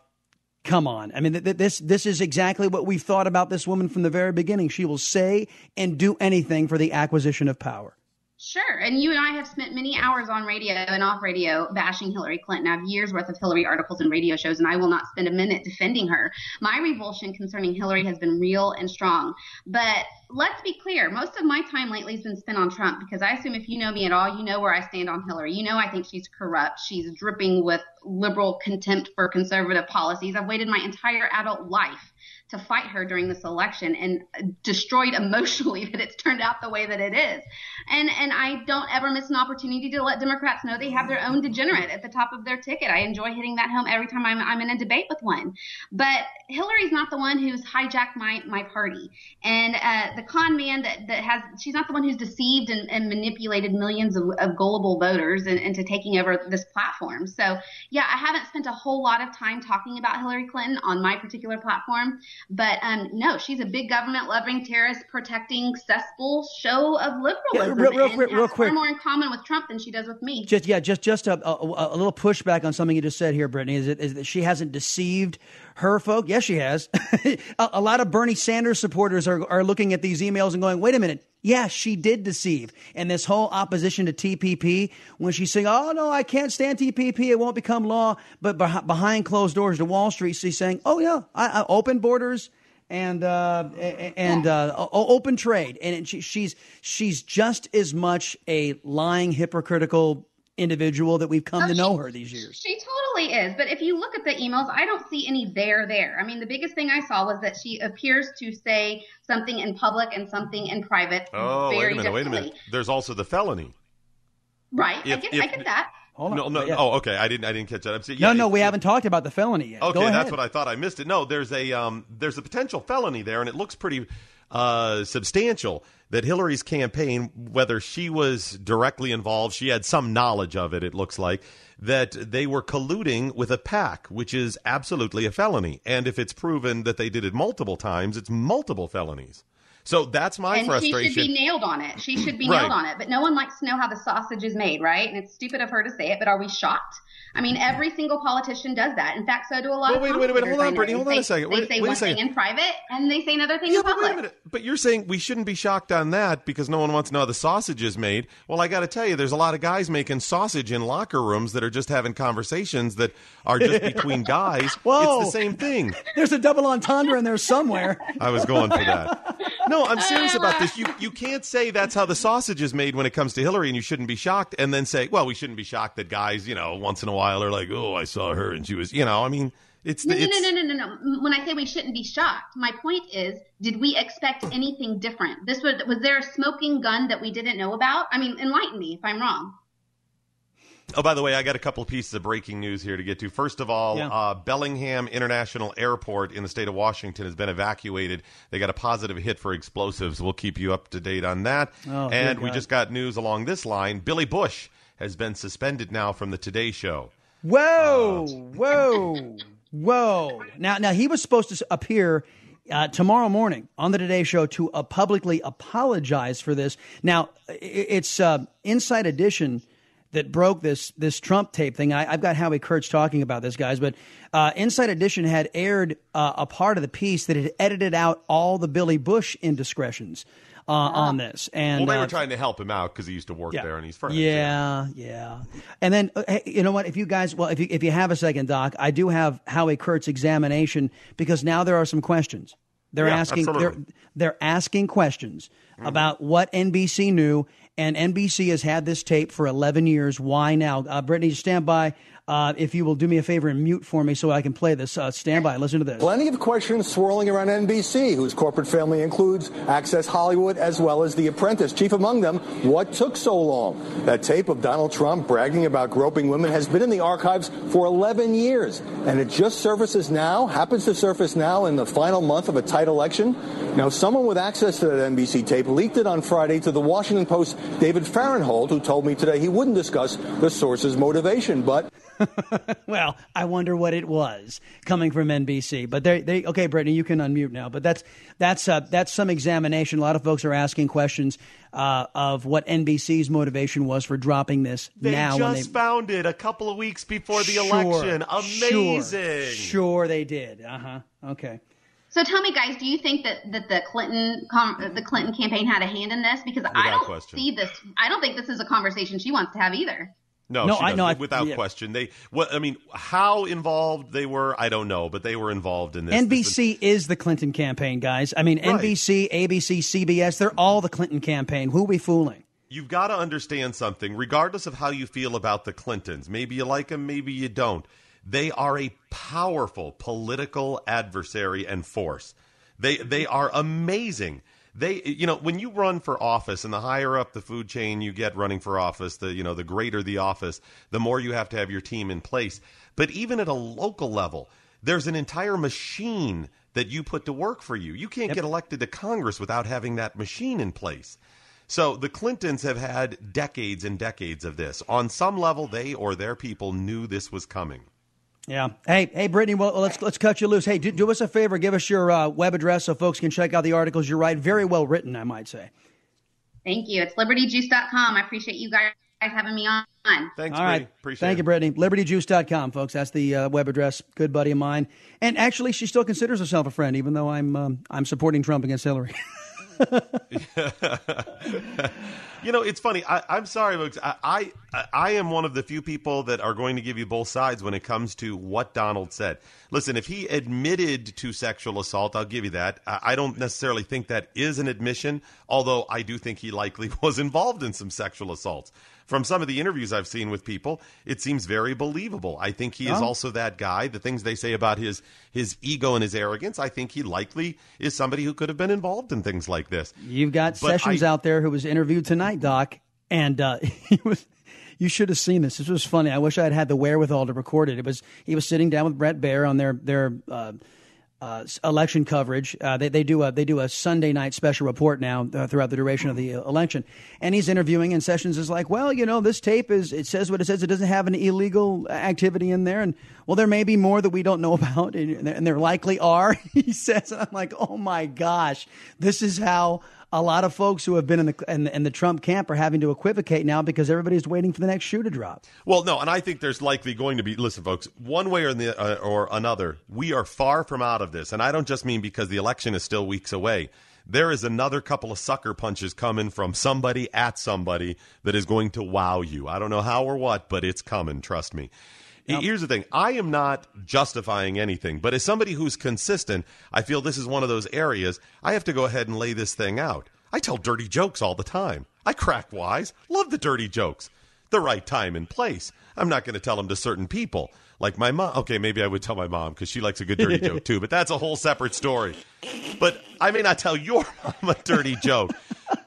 Speaker 7: come on. I mean, th- th- this this is exactly what we've thought about this woman from the very beginning. She will say and do anything for the acquisition of power.
Speaker 10: Sure. And you and I have spent many hours on radio and off radio bashing Hillary Clinton. I have years worth of Hillary articles and radio shows, and I will not spend a minute defending her. My revulsion concerning Hillary has been real and strong. But let's be clear most of my time lately has been spent on Trump because I assume if you know me at all, you know where I stand on Hillary. You know I think she's corrupt. She's dripping with liberal contempt for conservative policies. I've waited my entire adult life to fight her during this election and destroyed emotionally that it's turned out the way that it is. And and I don't ever miss an opportunity to let Democrats know they have their own degenerate at the top of their ticket. I enjoy hitting that home every time I'm, I'm in a debate with one. But Hillary's not the one who's hijacked my my party. And uh, the con man that, that has she's not the one who's deceived and, and manipulated millions of, of gullible voters in, into taking over this platform. So yeah, I haven't spent a whole lot of time talking about Hillary Clinton on my particular platform. But um, no, she's a big government loving, terrorist protecting, cesspool show of liberalism.
Speaker 7: real- real
Speaker 10: and
Speaker 7: real
Speaker 10: far
Speaker 7: quick.
Speaker 10: more in common with Trump than she does with me.
Speaker 7: Just yeah, just just a, a, a little pushback on something you just said here, Brittany. Is, it, is that she hasn't deceived her folk? Yes, she has. a, a lot of Bernie Sanders supporters are are looking at these emails and going, "Wait a minute." Yeah, she did deceive. And this whole opposition to TPP, when she's saying, "Oh no, I can't stand TPP; it won't become law," but beh- behind closed doors to Wall Street, she's saying, "Oh yeah, I, I open borders." and uh, and uh, open trade, and she, she's she's just as much a lying, hypocritical individual that we've come
Speaker 10: Oh,
Speaker 7: to
Speaker 10: she-
Speaker 7: know her these years.
Speaker 10: She totally is. But if you look at the emails, I don't see any there there. I mean, the biggest thing I saw was that she appears to say something in public and something in private.
Speaker 6: Oh,
Speaker 10: very
Speaker 6: wait a minute, wait a minute. There's also the felony.
Speaker 10: Right. I
Speaker 6: If-
Speaker 10: get,
Speaker 6: if-
Speaker 10: I get that.
Speaker 7: Hold on.
Speaker 6: No, no,
Speaker 7: Yeah.
Speaker 6: oh, okay. I didn't, I didn't catch that. I'm saying,
Speaker 7: no,
Speaker 6: yeah,
Speaker 7: no,
Speaker 6: it-
Speaker 7: we haven't talked about the felony yet.
Speaker 6: Okay, that's what I thought. I missed it. No, there's a um, there's a potential felony there, and it looks pretty uh, substantial. That Hillary's campaign, whether she was directly involved, she had some knowledge of it. It looks like that they were colluding with a PAC, which is absolutely a felony. And if it's proven that they did it multiple times, it's multiple felonies. So that's my
Speaker 10: and
Speaker 6: frustration.
Speaker 10: she should be nailed on it. She should be
Speaker 6: Right.
Speaker 10: nailed on it. But no one likes to know how the sausage is made, right? And it's stupid of her to say it, but are we shocked? I mean, every single politician does that. In fact, so do a lot
Speaker 6: Well,
Speaker 10: of
Speaker 6: wait, wait, wait, hold on, Brittany, hold
Speaker 10: They
Speaker 6: on a
Speaker 10: say-
Speaker 6: second.
Speaker 10: They
Speaker 6: Wait-
Speaker 10: say
Speaker 6: wait a
Speaker 10: one
Speaker 6: second.
Speaker 10: thing in private, and they say another thing
Speaker 6: Yeah,
Speaker 10: in
Speaker 6: but
Speaker 10: public.
Speaker 6: wait a minute. But you're saying we shouldn't be shocked on that because no one wants to know how the sausage is made. Well, I got to tell you, there's a lot of guys making sausage in locker rooms that are just having conversations that are just between guys.
Speaker 7: Whoa.
Speaker 6: It's the same thing.
Speaker 7: There's a double entendre in there somewhere.
Speaker 6: I was going for that. No, I'm serious about this. You you can't say that's how the sausage is made when it comes to Hillary, and you shouldn't be shocked, and then say, well, we shouldn't be shocked that guys, you know, once in a while are like, oh, I saw her and she was, you know, I mean, it's
Speaker 10: No,
Speaker 6: the
Speaker 10: no,
Speaker 6: it's,
Speaker 10: no, no, no, no, no. When I say we shouldn't be shocked, my point is, did we expect anything different? This was was there a smoking gun that we didn't know about? I mean, enlighten me if I'm wrong.
Speaker 6: Oh, by the way, I got a couple of pieces of breaking news here to get to. First of all,
Speaker 7: Yeah.
Speaker 6: uh, Bellingham International Airport in the state of Washington has been evacuated. They got a positive hit for explosives. We'll keep you up to date on that.
Speaker 7: Oh,
Speaker 6: and we just got news along this line. Billy Bush has been suspended now from the Today Show.
Speaker 7: Whoa,
Speaker 6: Uh,
Speaker 7: whoa, whoa! Now, now he was supposed to appear uh, tomorrow morning on the Today Show to uh, publicly apologize for this. Now, it's uh, Inside Edition that broke this this Trump tape thing. I, I've got Howie Kurtz talking about this, guys, but uh, Inside Edition had aired uh, a part of the piece that had edited out all the Billy Bush indiscretions uh, on this. And
Speaker 6: well, they
Speaker 7: uh,
Speaker 6: were trying to help him out because he used to work
Speaker 7: Yeah.
Speaker 6: there and he's friends.
Speaker 7: yeah, yeah. And then, uh, hey, you know what? If you guys, well, if you if you have a second, Doc, I do have Howie Kurtz's examination because now there are some questions. They're
Speaker 6: Yeah,
Speaker 7: asking. They're they're asking questions
Speaker 6: Mm-hmm.
Speaker 7: about what NBC knew, and NBC has had this tape for 11 years. Why now? Uh, Brittany, stand by. Uh, if you will do me a favor and mute for me so I can play this. Uh, stand by. Listen to this.
Speaker 11: Plenty of questions swirling around NBC, whose corporate family includes Access Hollywood as well as The Apprentice. Chief among them, what took so long? That tape of Donald Trump bragging about groping women has been in the archives for 11 years, and it just surfaces now, happens to surface now in the final month of a tight election. Now, someone with access to that NBC tape leaked it on Friday to the Washington Post, David Fahrenthold, who told me today he wouldn't discuss the source's motivation, but
Speaker 7: Well, I wonder what it was coming from NBC. But they, they okay, Brittany, you can unmute now. But that's that's uh, that's some examination. A lot of folks are asking questions uh, of what NBC's motivation was for dropping this
Speaker 6: They
Speaker 7: now.
Speaker 6: just
Speaker 7: when they,
Speaker 6: found it a couple of weeks before the
Speaker 7: Sure,
Speaker 6: election. Amazing.
Speaker 7: Sure, they did. Uh huh. Okay.
Speaker 10: So tell me, guys, do you think that, that the Clinton com- the Clinton campaign had a hand in this? Because I
Speaker 6: Without
Speaker 10: don't
Speaker 6: question.
Speaker 10: see this. I don't think this is a conversation she wants to have either.
Speaker 6: No,
Speaker 7: No,
Speaker 6: she
Speaker 7: I- no,
Speaker 6: doesn't.
Speaker 7: I-
Speaker 6: without
Speaker 7: yeah.
Speaker 6: question. They what I mean, how involved they were, I don't know, but they were involved in this.
Speaker 7: NBC is the Clinton campaign, guys. I mean,
Speaker 6: Right.
Speaker 7: NBC, ABC, CBS, they're all the Clinton campaign. Who are we fooling?
Speaker 6: You've got to understand something, regardless of how you feel about the Clintons. Maybe you like them, maybe you don't. They are a powerful political adversary and force. They they are amazing. They you know when you run for office and the higher up the food chain you get running for office, the you know the greater the office, the more you have to have your team in place. But even at a local level, there's an entire machine that you put to work for you. You can't get elected to Congress without having that machine in place. So the Clintons have had decades and decades of this. On some level, they or their people knew this was coming.
Speaker 7: Yeah. Hey, hey, Brittany. Well, let's let's cut you loose. Hey, do, do us a favor. Give us your uh, web address so folks can check out the articles you write. Very well written, I might say.
Speaker 10: Thank you. It's libertyjuice.com. I appreciate you guys having me on.
Speaker 6: Thanks,
Speaker 7: All right.
Speaker 6: Appreciate
Speaker 7: Thank
Speaker 6: it.
Speaker 7: you, Brittany. LibertyJuice.com, folks. That's the uh, web address. Good buddy of mine. And actually, she still considers herself a friend, even though I'm um, I'm supporting Trump against Hillary.
Speaker 6: you know, it's funny. I, I'm sorry, folks. I, I I am one of the few people that are going to give you both sides when it comes to what Donald said. Listen, if he admitted to sexual assault, I'll give you that. I, I don't necessarily think that is an admission, although I do think he likely was involved in some sexual assaults. From some of the interviews I've seen with people, it seems very believable. I think he is also that guy. The things they say about his his ego and his arrogance, I think he likely is somebody who could have been involved in things like this.
Speaker 7: You've got
Speaker 6: But
Speaker 7: Sessions
Speaker 6: I-
Speaker 7: out there who was interviewed tonight, Doc, and uh, he was. You should have seen this. This was funny. I wish I had had the wherewithal to record it. It was he was sitting down with Bret Baier on their their uh, uh, election coverage. Uh, they they do a they do a Sunday night special report now uh, throughout the duration of the uh, election, and he's interviewing. And Sessions is like, "Well, you know, this tape is it says what it says. It doesn't have any illegal activity in there, and well, there may be more that we don't know about, and, and there likely are." He says, and I'm like, "Oh my gosh, this is how." A lot of folks who have been in the, in in the Trump camp are having to equivocate now because everybody's waiting for the next shoe to drop.
Speaker 6: Well, no, and I think there's likely going to be. Listen, folks, one way or the uh, or another, we are far from out of this, and I don't just mean because the election is still weeks away. There is another couple of sucker punches coming from somebody at somebody that is going to wow you. I don't know how or what, but it's coming. Trust me. Here's the thing I am not justifying anything, but as somebody who's consistent, I feel this is one of those areas I have to go ahead and lay this thing out. I tell dirty jokes all the time. I crack wise, love the dirty jokes. The right time and place. I'm not going to tell them to certain people. Like my mom. Okay, maybe I would tell my mom because she likes a good dirty joke too, but that's a whole separate story. But I may not tell your mom a dirty joke,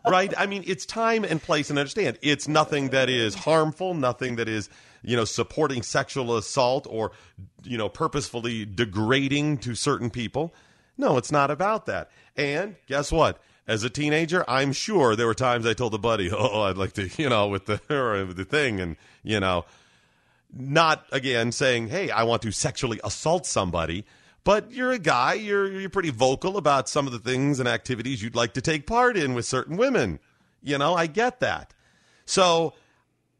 Speaker 6: right? I mean, it's time and place and understand. It's nothing that is harmful, nothing that is, you know, supporting sexual assault or, you know, purposefully degrading to certain people. No, it's not about that. And guess what? As a teenager, I'm sure there were times I told a buddy, "Oh, I'd like to," you know, with the or the thing, and you know, not again saying, "Hey, I want to sexually assault somebody," but you're a guy, you're you're pretty vocal about some of the things and activities you'd like to take part in with certain women. You know, I get that. So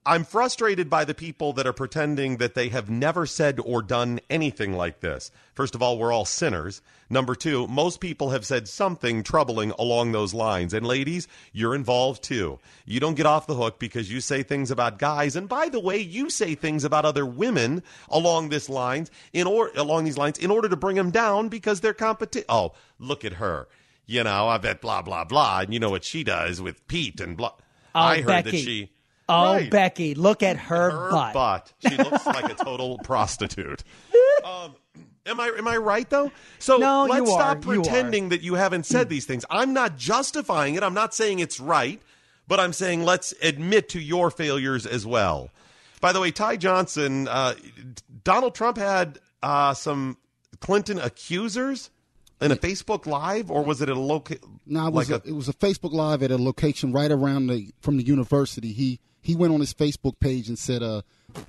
Speaker 6: I'm frustrated by the people that are pretending that they have never said or done anything like this. First of all, we're all sinners. Number two, most people have said something troubling along those lines. And ladies, you're involved too. You don't get off the hook because you say things about guys. And by the way, you say things about other women along this lines in or along these lines in order to bring them down because they're competition. Oh, look at her. You know, I bet blah blah blah, and you know what she does with Pete and blah.
Speaker 7: Oh,
Speaker 6: I heard that she.
Speaker 7: Oh,
Speaker 6: Right.
Speaker 7: Becky, look at her,
Speaker 6: Her
Speaker 7: butt.
Speaker 6: butt. She looks like a total prostitute. Um, am I am I right though? So
Speaker 7: No,
Speaker 6: let's
Speaker 7: you
Speaker 6: stop
Speaker 7: are. You
Speaker 6: pretending that you haven't said these things. I'm not justifying it. I'm not saying it's right, but I'm saying let's admit to your failures as well. By the way, Ty Johnson, uh, Donald Trump had uh, some Clinton accusers in a Facebook Live, or was it a local?
Speaker 8: No, it was
Speaker 6: like
Speaker 8: a, it was a Facebook Live at a location right around the from the university. He he went on his Facebook page and said, uh,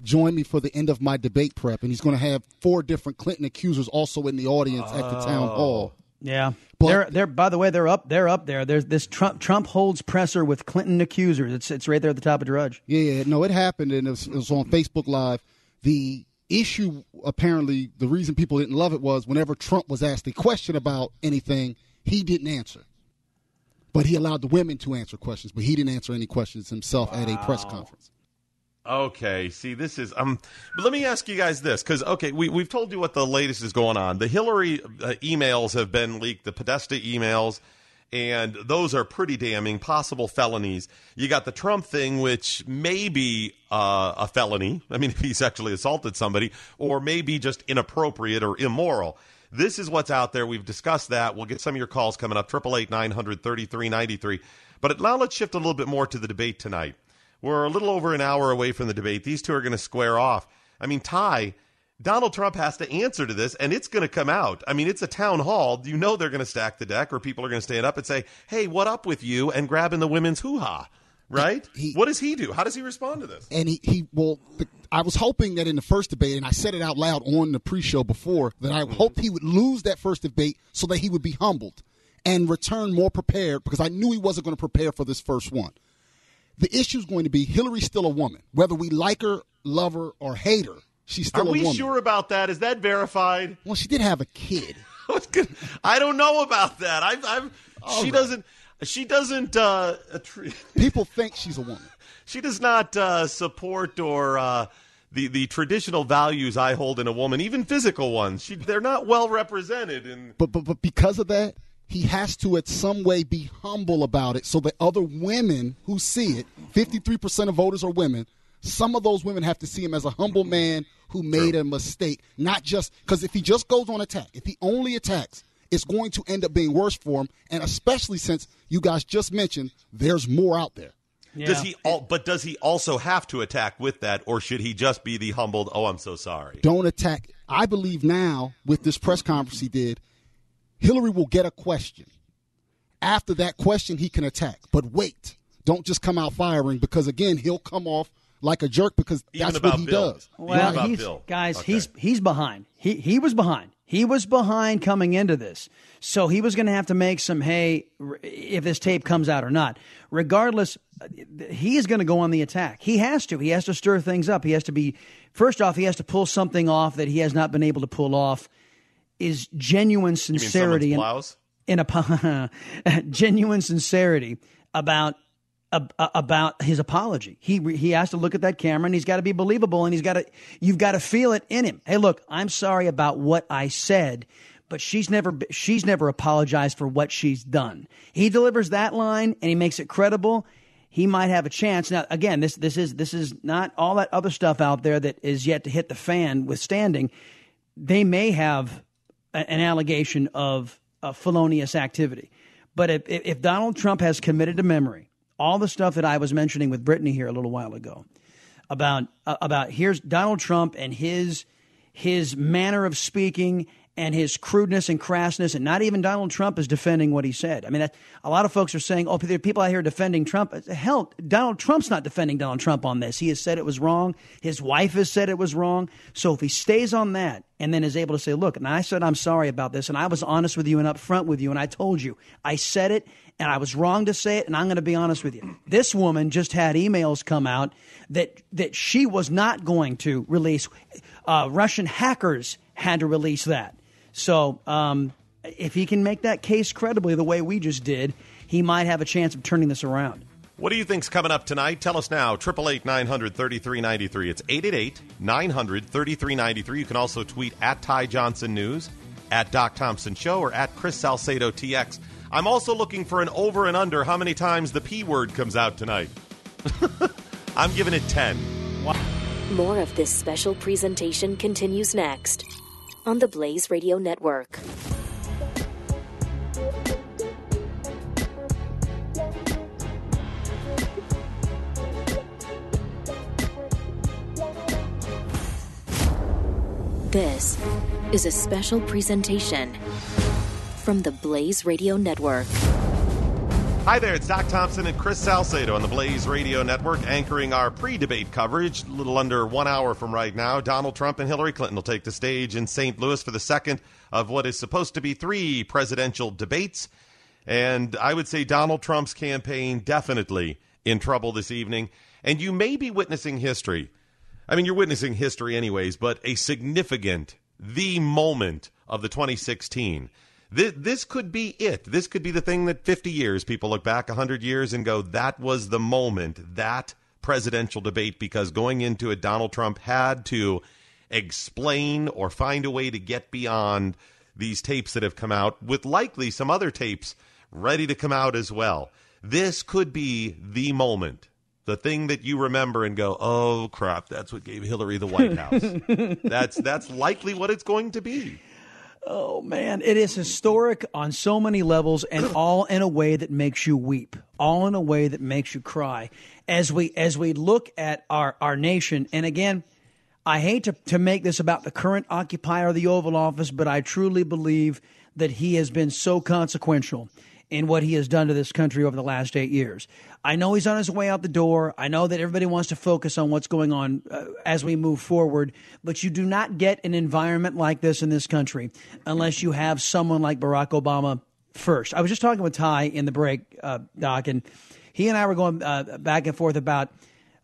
Speaker 8: "Join me for the end of my debate prep." And he's going to have four different Clinton accusers also in the audience at the town
Speaker 6: Oh.
Speaker 8: hall.
Speaker 7: Yeah, they're they're. By the way, they're up. They're up there. There's this Trump Trump holds presser with Clinton accusers. It's it's right there at the top of Drudge.
Speaker 8: Yeah, yeah, no, it happened, and it was, it was on Facebook Live. The issue, apparently, the reason people didn't love it was whenever Trump was asked a question about anything, he didn't answer. But he allowed the women to answer questions, but he didn't answer any questions himself at a press conference.
Speaker 6: Okay, see, this is um. But let me ask you guys this, because okay, we we've told you what the latest is going on. The Hillary uh, emails have been leaked, the Podesta emails, and those are pretty damning, possible felonies. You got the Trump thing, which may be uh, a felony. I mean, if he sexually assaulted somebody, or maybe just inappropriate or immoral. This is what's out there. We've discussed that. We'll get some of your calls coming up. Triple eight nine hundred thirty three ninety three. But now let's shift a little bit more to the debate tonight. We're a little over an hour away from the debate. These two are going to square off. I mean, Ty, Donald Trump has to answer to this, and it's going to come out. I mean, it's a town hall. You know they're going to stack the deck, or people are going to stand up and say, "Hey, what up with you?" and grabbing the women's hoo ha. Right? what does he do? How does he respond to this?
Speaker 8: And he, he well, the, I was hoping that in the first debate, and I said it out loud on the pre-show before, that I mm-hmm. hoped he would lose that first debate so that he would be humbled and return more prepared because I knew he wasn't going to prepare for this first one. The issue is going to be Hillary's still a woman, whether we like her, love her, or hate her. She's still
Speaker 6: Are we
Speaker 8: woman.
Speaker 6: sure about that? Is that verified?
Speaker 8: Well, she did have a kid.
Speaker 6: I don't know about that. I've, I've she doesn't. She doesn't. Uh,
Speaker 8: People think she's a woman.
Speaker 6: she does not uh, support or uh, the the traditional values I hold in a woman, even physical ones. She, they're not well represented. And
Speaker 8: But but but because of that, he has to at some way be humble about it so that other women who see it, 53% of voters are women, some of those women have to see him as a humble man who made a mistake, not just because if he just goes on attack, if he only attacks, it's going to end up being worse for him, and especially since you guys just mentioned there's more out there.
Speaker 6: does he? All, but does he also have to attack with that, or should he just be the humbled? Oh, I'm so sorry.
Speaker 8: Don't attack. I believe now with this press conference he did, Hillary will get a question. After that question, he can attack. But wait, don't just come out firing because again, he'll come off like a jerk because
Speaker 6: Even
Speaker 8: that's what he
Speaker 6: Bill.
Speaker 8: does.
Speaker 7: Well,
Speaker 6: about
Speaker 7: he's,
Speaker 6: Bill.
Speaker 7: guys,
Speaker 6: Okay.
Speaker 7: he's he's behind. He he was behind. He was behind coming into this, so he was going to have to make some hay if this tape comes out or not. Regardless, uh, he is going to go on the attack. He has to. He has to stir things up. He has to be. First off, he has to pull something off that he has not been able to pull off. Is genuine
Speaker 6: You mean someone's
Speaker 7: sincerity and in a genuine sincerity about ab- about his apology. He he has to look at that camera and he's got to be believable and he's got to you've got to feel it in him. Hey, look, I'm sorry about what I said, but she's never she's never apologized for what she's done. He delivers that line and he makes it credible. He might have a chance. Now, again, this this is this is not all that other stuff out there that is yet to hit the fan withstanding. They may have a- an allegation of, of felonious activity. But if if Donald Trump has committed to memory all the stuff that I was mentioning with Brittany here a little while ago about uh, about here's Donald Trump and his his manner of speaking and his crudeness and crassness, and not even Donald Trump is defending what he said. I mean, a lot of folks are saying, "Oh, there are people out here defending Trump." Hell, Donald Trump's not defending Donald Trump on this. He has said it was wrong. His wife has said it was wrong. So if he stays on that and then is able to say, "Look," and I said I'm sorry about this, and I was honest with you and upfront with you, and I told you I said it, and I was wrong to say it, and I'm going to be honest with you. This woman just had emails come out that that she was not going to release. Uh, Russian hackers had to release that. So um, if he can make that case credibly the way we just did, he might have a chance of turning this around.
Speaker 6: What do you think's coming up tonight? Tell us now. 888 900 3393. It's 888 900 3393. You can also tweet at Ty Johnson News, at Doc Thompson Show, or at Chris Salcedo TX. I'm also looking for an over and under how many times the P word comes out tonight. I'm giving it 10.
Speaker 5: More of this special presentation continues next on the Blaze Radio Network. This is a special presentation from the Blaze Radio Network.
Speaker 6: Hi there, it's Doc Thompson and Chris Salcedo on the Blaze Radio Network, anchoring our pre debate coverage. A little under one hour from right now, Donald Trump and Hillary Clinton will take the stage in St. Louis for the second of what is supposed to be three presidential debates. And I would say Donald Trump's campaign definitely in trouble this evening. And you may be witnessing history. I mean, you're witnessing history anyways, but a significant, the moment of the 2016. This, this could be it. This could be the thing that 50 years people look back 100 years and go, that was the moment, that presidential debate, because going into it, Donald Trump had to explain or find a way to get beyond these tapes that have come out, with likely some other tapes ready to come out as well. This could be the moment, the thing that you remember and go, "Oh crap, that's what gave Hillary the White House." that's that's likely what it's going to be.
Speaker 7: Oh man, it is historic on so many levels and all in a way that makes you weep. All in a way that makes you cry. As we as we look at our our nation and again, I hate to to make this about the current occupier of the Oval Office, but I truly believe that he has been so consequential in what he has done to this country over the last 8 years. I know he's on his way out the door. I know that everybody wants to focus on what's going on uh, as we move forward, but you do not get an environment like this in this country unless you have someone like Barack Obama first. I was just talking with Ty in the break, uh, Doc, and he and I were going uh, back and forth about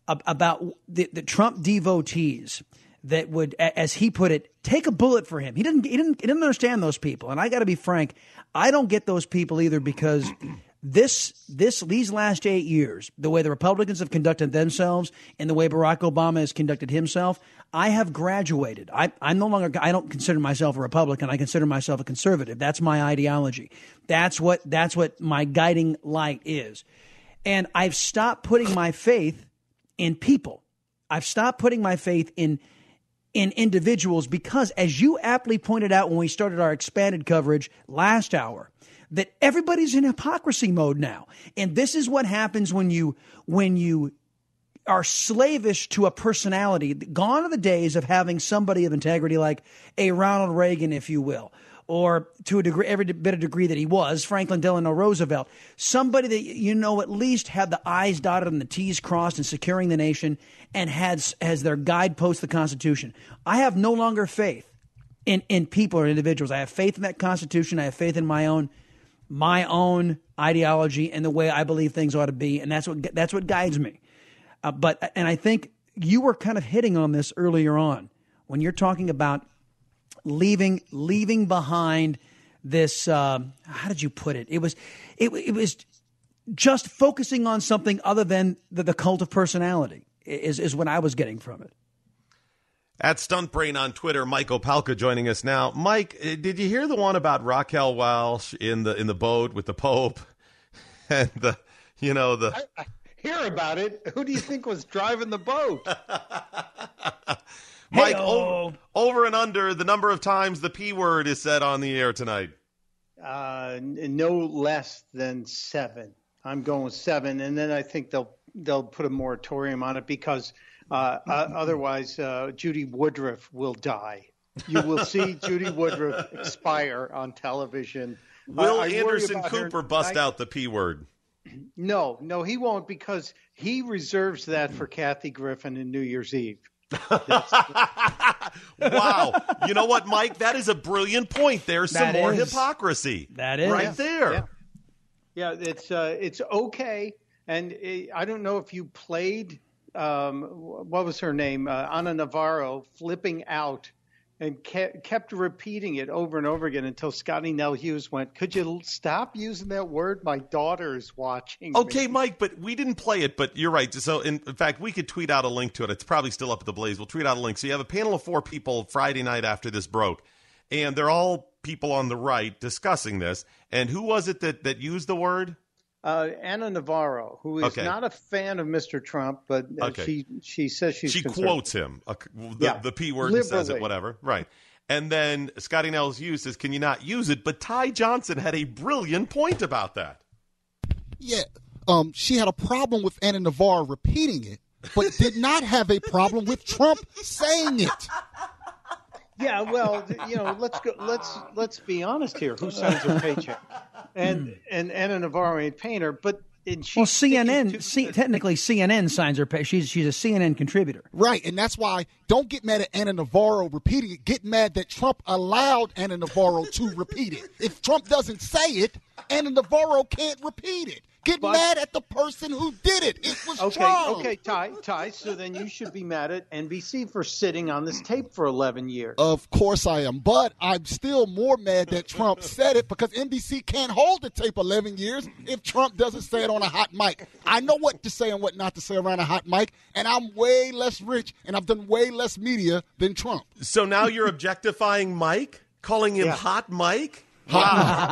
Speaker 7: about the, the Trump devotees that would, as he put it, take a bullet for him. He didn't. He didn't. He didn't understand those people. And I got to be frank. I don't get those people either because this this these last eight years, the way the Republicans have conducted themselves and the way Barack Obama has conducted himself, I have graduated. I, I'm no longer. I don't consider myself a Republican. I consider myself a conservative. That's my ideology. That's what that's what my guiding light is. And I've stopped putting my faith in people. I've stopped putting my faith in in individuals because, as you aptly pointed out when we started our expanded coverage last hour, that everybody's in hypocrisy mode now. And this is what happens when you when you are slavish to a personality. Gone are the days of having somebody of integrity like a Ronald Reagan, if you will, or to a degree, every bit of degree that he was, Franklin Delano Roosevelt. Somebody that, you know, at least had the I's dotted and the T's crossed in securing the nation and has, has their guidepost the Constitution. I have no longer faith in, in people or individuals. I have faith in that Constitution. I have faith in my own my own ideology and the way I believe things ought to be, and that's what that's what guides me. Uh, but and I think you were kind of hitting on this earlier on when you're talking about leaving leaving behind this. Uh, how did you put it? It was it, it was just focusing on something other than the, the cult of personality is is what I was getting from it.
Speaker 6: At Stuntbrain on Twitter, Mike Opelka joining us now. Mike, eh, did you hear the one about Raquel Welch in the in the boat with the Pope and the you know the
Speaker 12: I, I hear about it. Who do you think was driving the boat?
Speaker 6: Mike over, over, and under the number of times the P word is said on the air tonight?
Speaker 12: Uh, no less than seven. I'm going with seven, and then I think they'll they'll put a moratorium on it because uh, uh, otherwise, uh, Judy Woodruff will die. You will see Judy Woodruff expire on television.
Speaker 6: Will Anderson Cooper bust I, out the P word?
Speaker 12: No, no, he won't because he reserves that for Kathy Griffin in New Year's Eve.
Speaker 6: wow. You know what, Mike? That is a brilliant point. There's some more hypocrisy.
Speaker 7: That is.
Speaker 6: Right
Speaker 7: yeah.
Speaker 6: there.
Speaker 12: Yeah. yeah, it's uh, it's okay. And it, I don't know if you played um, what was her name, uh, Ana Navarro, flipping out and kept, repeating it over and over again until Scottie Nell Hughes went, "Could you stop using that word? My daughter is watching."
Speaker 6: Okay,
Speaker 12: me.
Speaker 6: Mike, but we didn't play it. But you're right. So, in, in, fact, we could tweet out a link to it. It's probably still up at the Blaze. We'll tweet out a link. So you have a panel of four people Friday night after this broke, and they're all people on the right discussing this. And who was it that that used the word?
Speaker 12: Uh, Ana Navarro, who is
Speaker 6: okay.
Speaker 12: not a fan of Mr. Trump, but uh,
Speaker 6: okay.
Speaker 12: she she says she's
Speaker 6: she quotes him uh, the,
Speaker 12: yeah.
Speaker 6: the p word and says it whatever right. And then Scottie Nell Hughes says, "Can you not use it?" But Ty Johnson had a brilliant point about that.
Speaker 8: Yeah, um, she had a problem with Ana Navarro repeating it, but did not have a problem with Trump saying it.
Speaker 12: Yeah, well, you know, let's go. Let's let's be honest here. Who signs her paycheck? And hmm. and Ana Navarro ain't paying her, but and
Speaker 7: well, CNN, C, technically CNN signs her pay. She's she's a CNN contributor,
Speaker 8: right? And that's why don't get mad at Ana Navarro repeating it. Get mad that Trump allowed Ana Navarro to repeat it. If Trump doesn't say it, Ana Navarro can't repeat it. Get but, mad at the person who did it. It was
Speaker 12: okay.
Speaker 8: Trump.
Speaker 12: Okay, Ty, Ty. So then you should be mad at NBC for sitting on this tape for 11 years.
Speaker 8: Of course I am, but I'm still more mad that Trump said it because NBC can't hold the tape 11 years if Trump doesn't say it on a hot mic. I know what to say and what not to say around a hot mic, and I'm way less rich and I've done way less media than Trump.
Speaker 6: So now you're objectifying Mike, calling him yeah. hot Mike.
Speaker 12: Wow.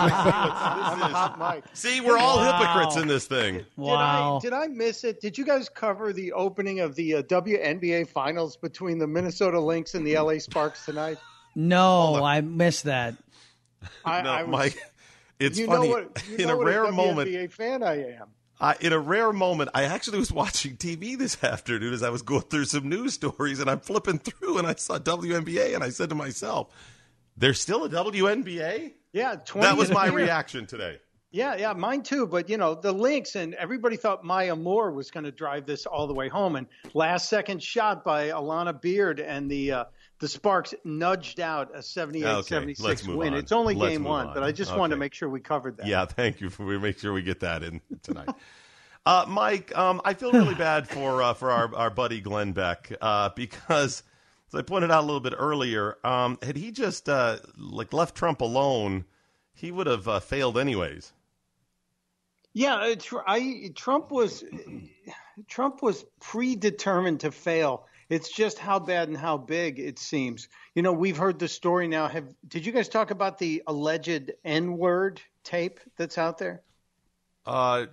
Speaker 12: Hot mic.
Speaker 6: See, we're all wow. hypocrites in this thing.
Speaker 7: Wow.
Speaker 12: Did I, did I miss it? Did you guys cover the opening of the uh, WNBA finals between the Minnesota Lynx and the LA Sparks tonight?
Speaker 7: No, I missed that.
Speaker 12: I,
Speaker 6: no,
Speaker 12: I was,
Speaker 6: Mike, it's
Speaker 12: you
Speaker 6: funny.
Speaker 12: Know what, you
Speaker 6: in
Speaker 12: know
Speaker 6: a
Speaker 12: what
Speaker 6: rare
Speaker 12: a
Speaker 6: moment,
Speaker 12: WNBA fan I am.
Speaker 6: Uh, in a rare moment, I actually was watching TV this afternoon as I was going through some news stories, and I'm flipping through, and I saw WNBA, and I said to myself, "There's still a WNBA."
Speaker 12: Yeah,
Speaker 6: that was my reaction today.
Speaker 12: Yeah, yeah, mine too. But you know, the Lynx and everybody thought Maya Moore was going to drive this all the way home, and last second shot by Alana Beard and the uh, the Sparks nudged out a 78-76
Speaker 6: okay,
Speaker 12: win.
Speaker 6: On.
Speaker 12: It's only
Speaker 6: let's
Speaker 12: game one,
Speaker 6: on.
Speaker 12: but I just
Speaker 6: okay.
Speaker 12: wanted to make sure we covered that.
Speaker 6: Yeah, thank you for we make sure we get that in tonight. uh, Mike, um, I feel really bad for uh, for our, our buddy Glenn Beck uh, because as I pointed out a little bit earlier, um, had he just uh, like left Trump alone, he would have uh, failed anyways.
Speaker 12: Yeah, it's, I, Trump was Trump was predetermined to fail. It's just how bad and how big it seems. You know, we've heard the story now. Have did you guys talk about the alleged N-word tape that's out there?
Speaker 6: Uh,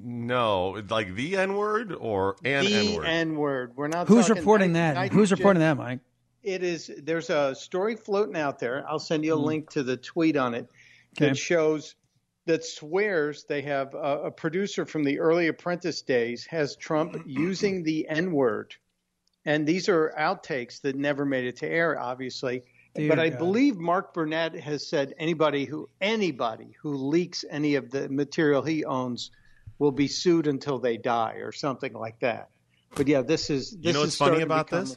Speaker 6: no, like the N word or an
Speaker 12: the
Speaker 6: N word.
Speaker 12: N-word. We're not.
Speaker 7: Who's reporting
Speaker 12: night-
Speaker 7: that?
Speaker 12: night
Speaker 7: Who's
Speaker 12: shift.
Speaker 7: reporting that, Mike?
Speaker 12: It is. There's a story floating out there. I'll send you a
Speaker 7: Mhm.
Speaker 12: link to the tweet on it
Speaker 7: Okay.
Speaker 12: that shows that swears they have a, a producer from the early Apprentice days has Trump using the N word, and these are outtakes that never made it to air, obviously.
Speaker 7: Dear
Speaker 12: but I
Speaker 7: God.
Speaker 12: believe Mark Burnett has said anybody who anybody who leaks any of the material he owns will be sued until they die or something like that. But yeah, this is this
Speaker 6: you know
Speaker 12: is
Speaker 6: what's funny about this?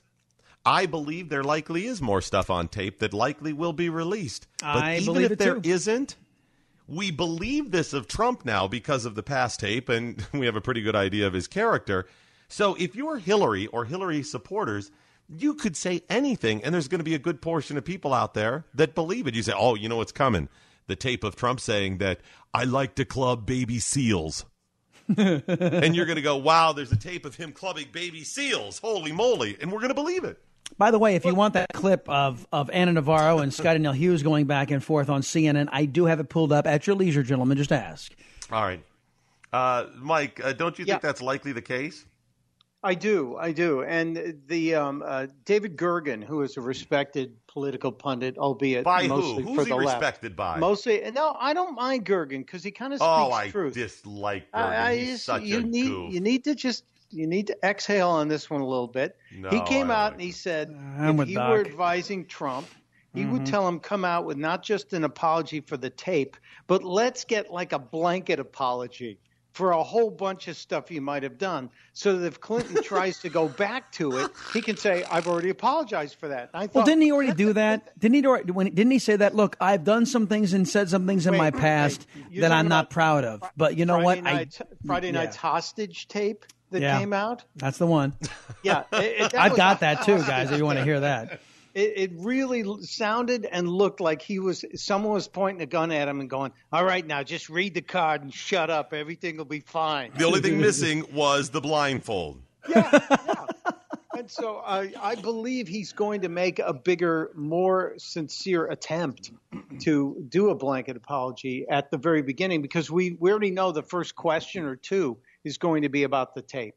Speaker 6: I believe there likely is more stuff on tape that likely will be released. But
Speaker 7: I
Speaker 6: even
Speaker 7: believe
Speaker 6: if
Speaker 7: it
Speaker 6: there
Speaker 7: too.
Speaker 6: isn't, we believe this of Trump now because of the past tape, and we have a pretty good idea of his character. So if you're Hillary or Hillary supporters, you could say anything, and there's going to be a good portion of people out there that believe it. You say, "Oh, you know what's coming." The tape of Trump saying that I like to club baby seals. And you're going to go, wow, there's a tape of him clubbing baby seals. Holy moly. And we're going to believe it.
Speaker 7: By the way, if you want that clip of, of Ana Navarro and Scottie Nell Hughes going back and forth on CNN, I do have it pulled up at your leisure, gentlemen. Just ask.
Speaker 6: All right. Uh, Mike, uh, don't you think that's likely the case?
Speaker 12: I do, I do, and the um, uh, David Gergen, who is a respected political pundit, albeit
Speaker 6: By who?
Speaker 12: mostly
Speaker 6: Who's
Speaker 12: for
Speaker 6: he
Speaker 12: the left.
Speaker 6: respected by?
Speaker 12: Mostly, no, I don't mind Gergen because he kind of speaks
Speaker 6: Oh, I
Speaker 12: truth.
Speaker 6: dislike Gergen.
Speaker 12: I
Speaker 6: He's
Speaker 12: just-
Speaker 6: such
Speaker 12: you
Speaker 6: a
Speaker 12: need
Speaker 6: goof.
Speaker 12: you need to just you need to exhale on this one a little bit.
Speaker 6: No,
Speaker 12: he came
Speaker 6: I
Speaker 12: out and he said
Speaker 7: I'm
Speaker 12: if
Speaker 7: with
Speaker 12: he
Speaker 7: Doc.
Speaker 12: were advising Trump, he would
Speaker 7: Mhm.
Speaker 12: tell him come out with not just an apology for the tape, but let's get like a blanket apology for a whole bunch of stuff you might have done, so that if Clinton tries to go back to it, he can say, "I've already apologized for that." I
Speaker 7: Well, didn't he already do that? Didn't he? already- When, didn't he say that? Look, I've done some things and said some things in
Speaker 12: Wait,
Speaker 7: my past
Speaker 12: you're
Speaker 7: that I'm not proud of. But you know
Speaker 12: Friday
Speaker 7: what?
Speaker 12: Night, Friday
Speaker 7: yeah.
Speaker 12: night's hostage tape that
Speaker 7: Yeah.
Speaker 12: came out.
Speaker 7: That's the one.
Speaker 12: Yeah, it- it- that
Speaker 7: I've got that too, guys. If you want to hear that.
Speaker 12: It, it really sounded and looked like he was someone was pointing a gun at him and going, "All right, now just read the card and shut up. Everything will be fine."
Speaker 6: The only thing missing was the blindfold. Yeah.
Speaker 12: And so I, I believe he's going to make a bigger, more sincere attempt to do a blanket apology at the very beginning because we, we already know the first question or two is going to be about the tape.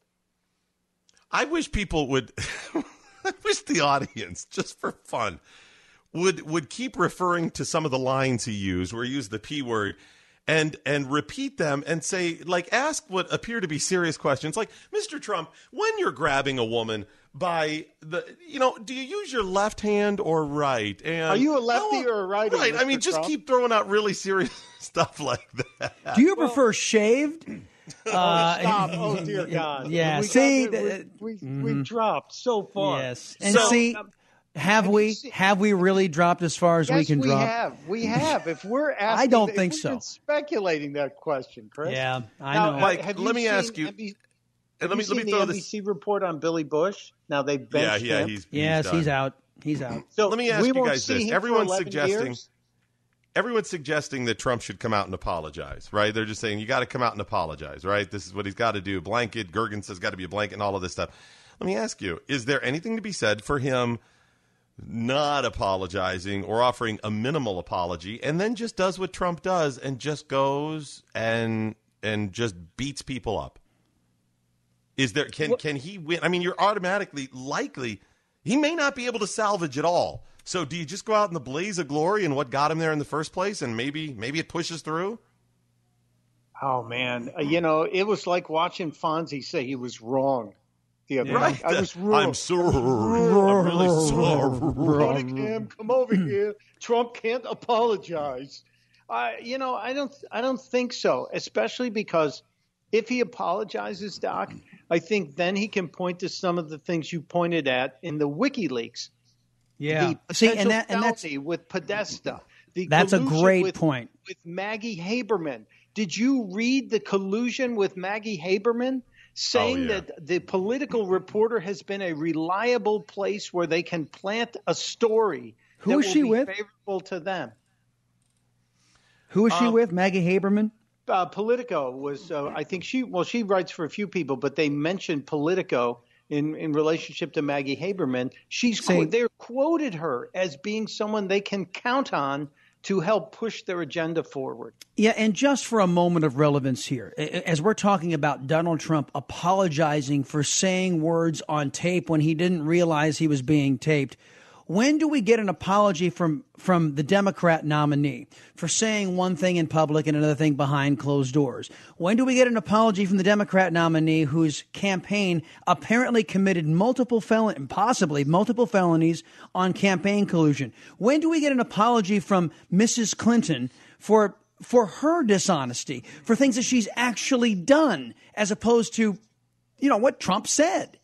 Speaker 6: I wish people would. I wish the audience, just for fun, would would keep referring to some of the lines he used, where he used the p word, and and repeat them and say, like, ask what appear to be serious questions, like, Mr. Trump, when you're grabbing a woman by the, you know, do you use your left hand or right? And
Speaker 12: Are you a lefty
Speaker 6: how-
Speaker 12: or a righty?
Speaker 6: Right. I
Speaker 12: Mr.
Speaker 6: mean, just keep throwing out really serious stuff like that.
Speaker 7: Do you prefer shaved?
Speaker 12: Oh,
Speaker 7: Uh,
Speaker 12: stop. Oh, dear God.
Speaker 7: Yeah.
Speaker 12: We got
Speaker 7: see,
Speaker 12: there- we, we, we dropped so far.
Speaker 7: Yes. And
Speaker 12: So,
Speaker 7: see,
Speaker 12: um,
Speaker 7: have we have we really dropped as far as
Speaker 12: yes,
Speaker 7: we can drop?
Speaker 12: have. We have. If we're asking,
Speaker 7: I don't think so.
Speaker 12: speculating that question, Chris.
Speaker 7: Yeah, I
Speaker 12: Now,
Speaker 7: know.
Speaker 12: uh,
Speaker 6: Mike,
Speaker 12: have
Speaker 6: let me
Speaker 12: seen
Speaker 6: ask you-
Speaker 12: NBC
Speaker 6: And
Speaker 12: have
Speaker 6: let me
Speaker 12: you
Speaker 6: let me
Speaker 12: seen
Speaker 6: throw
Speaker 12: the
Speaker 6: this.
Speaker 12: NBC report on Billy Bush. Now they
Speaker 6: Yeah,
Speaker 12: benched
Speaker 6: yeah,
Speaker 12: him.
Speaker 6: he's
Speaker 7: yes,
Speaker 6: done.
Speaker 7: he's out. He's out.
Speaker 12: So
Speaker 6: Let me ask
Speaker 12: we
Speaker 6: you guys this. Everyone's suggesting
Speaker 12: years?
Speaker 6: Everyone's suggesting that Trump should come out and apologize, right? They're just saying you got to come out and apologize, right? This is what he's got to do. Blanket, Gergen says got to be a blanket and all of this stuff. Let me ask you, is there anything to be said for him not apologizing or offering a minimal apology and then just does what Trump does and just goes and and just beats people up? Is there can can he win? I mean, you're automatically likely he may not be able to salvage at all. So do you just go out in the blaze of glory and what got him there in the first place and maybe maybe it pushes through?
Speaker 12: Oh man, Uh, you know it was like watching Fonzie say he was wrong the other
Speaker 6: Right.
Speaker 12: night. I was wrong.
Speaker 6: I'm sorry. I'm really sorry.
Speaker 12: Cunningham, come over here. Trump can't apologize. I, you know, I don't, I don't think so. Especially because if he apologizes, Doc, I think then he can point to some of the things you pointed at in the WikiLeaks.
Speaker 7: Yeah.
Speaker 12: The
Speaker 7: See, and that and that's
Speaker 12: with Podesta. The
Speaker 7: That's a great
Speaker 12: with-
Speaker 7: point.
Speaker 12: With Maggie Haberman. Did you read the collusion with Maggie Haberman? Saying
Speaker 6: Oh, yeah.
Speaker 12: that the political reporter has been a reliable place where they can plant a story
Speaker 7: Who
Speaker 12: that
Speaker 7: is
Speaker 12: will
Speaker 7: she
Speaker 12: be
Speaker 7: with?
Speaker 12: favorable to them.
Speaker 7: who is she
Speaker 6: Um,
Speaker 7: with? Maggie Haberman.
Speaker 12: uh, Politico was, uh, I think she, well, she writes for a few people, but they mentioned Politico in, in relationship to Maggie Haberman. She's
Speaker 7: Saying-
Speaker 12: they're quoted her as being someone they can count on to help push their agenda forward.
Speaker 7: Yeah, and just for a moment of relevance here, as we're talking about Donald Trump apologizing for saying words on tape when he didn't realize he was being taped, when do we get an apology from from the Democrat nominee for saying one thing in public and another thing behind closed doors? When do we get an apology from the Democrat nominee whose campaign apparently committed multiple felon possibly multiple felonies on campaign collusion? When do we get an apology from Mrs. Clinton for for her dishonesty, for things that she's actually done as opposed to you know what Trump said?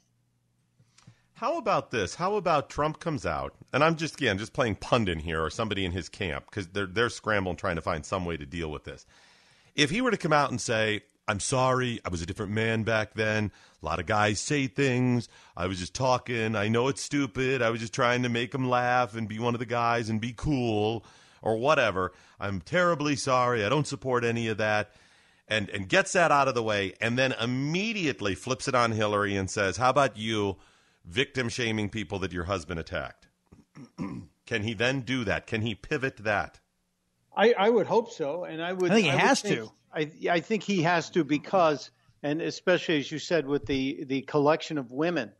Speaker 6: How about this? How about Trump comes out, and I'm just again just playing pundit here, or somebody in his camp because they're they're scrambling trying to find some way to deal with this. If he were to come out and say, "I'm sorry, I was a different man back then. A lot of guys say things. I was just talking. I know it's stupid. I was just trying to make them laugh and be one of the guys and be cool or whatever. I'm terribly sorry. I don't support any of that." And and gets that out of the way, and then immediately flips it on Hillary and says, "How about you?" Victim shaming people that your husband attacked. Can he then do that? Can he pivot that?
Speaker 12: I, I would hope so, and I would.
Speaker 7: I think he
Speaker 12: would
Speaker 7: has
Speaker 12: think-
Speaker 7: to.
Speaker 12: I, I think he has to because, and especially as you said, with the the collection of women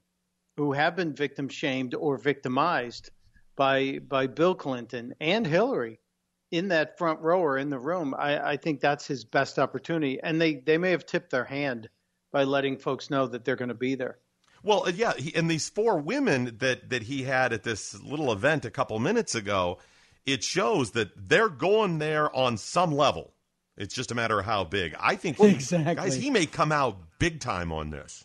Speaker 12: who have been victim shamed or victimized by by Bill Clinton and Hillary in that front row or in the room, I, I think that's his best opportunity. And they they may have tipped their hand by letting folks know that they're going to be there.
Speaker 6: Well, uh, yeah, he, and these four women that that he had at this little event a couple minutes ago, it shows that they're going there on some level. It's just a matter of how big. I think he,
Speaker 7: Exactly.
Speaker 6: guys, he may come out big time on this.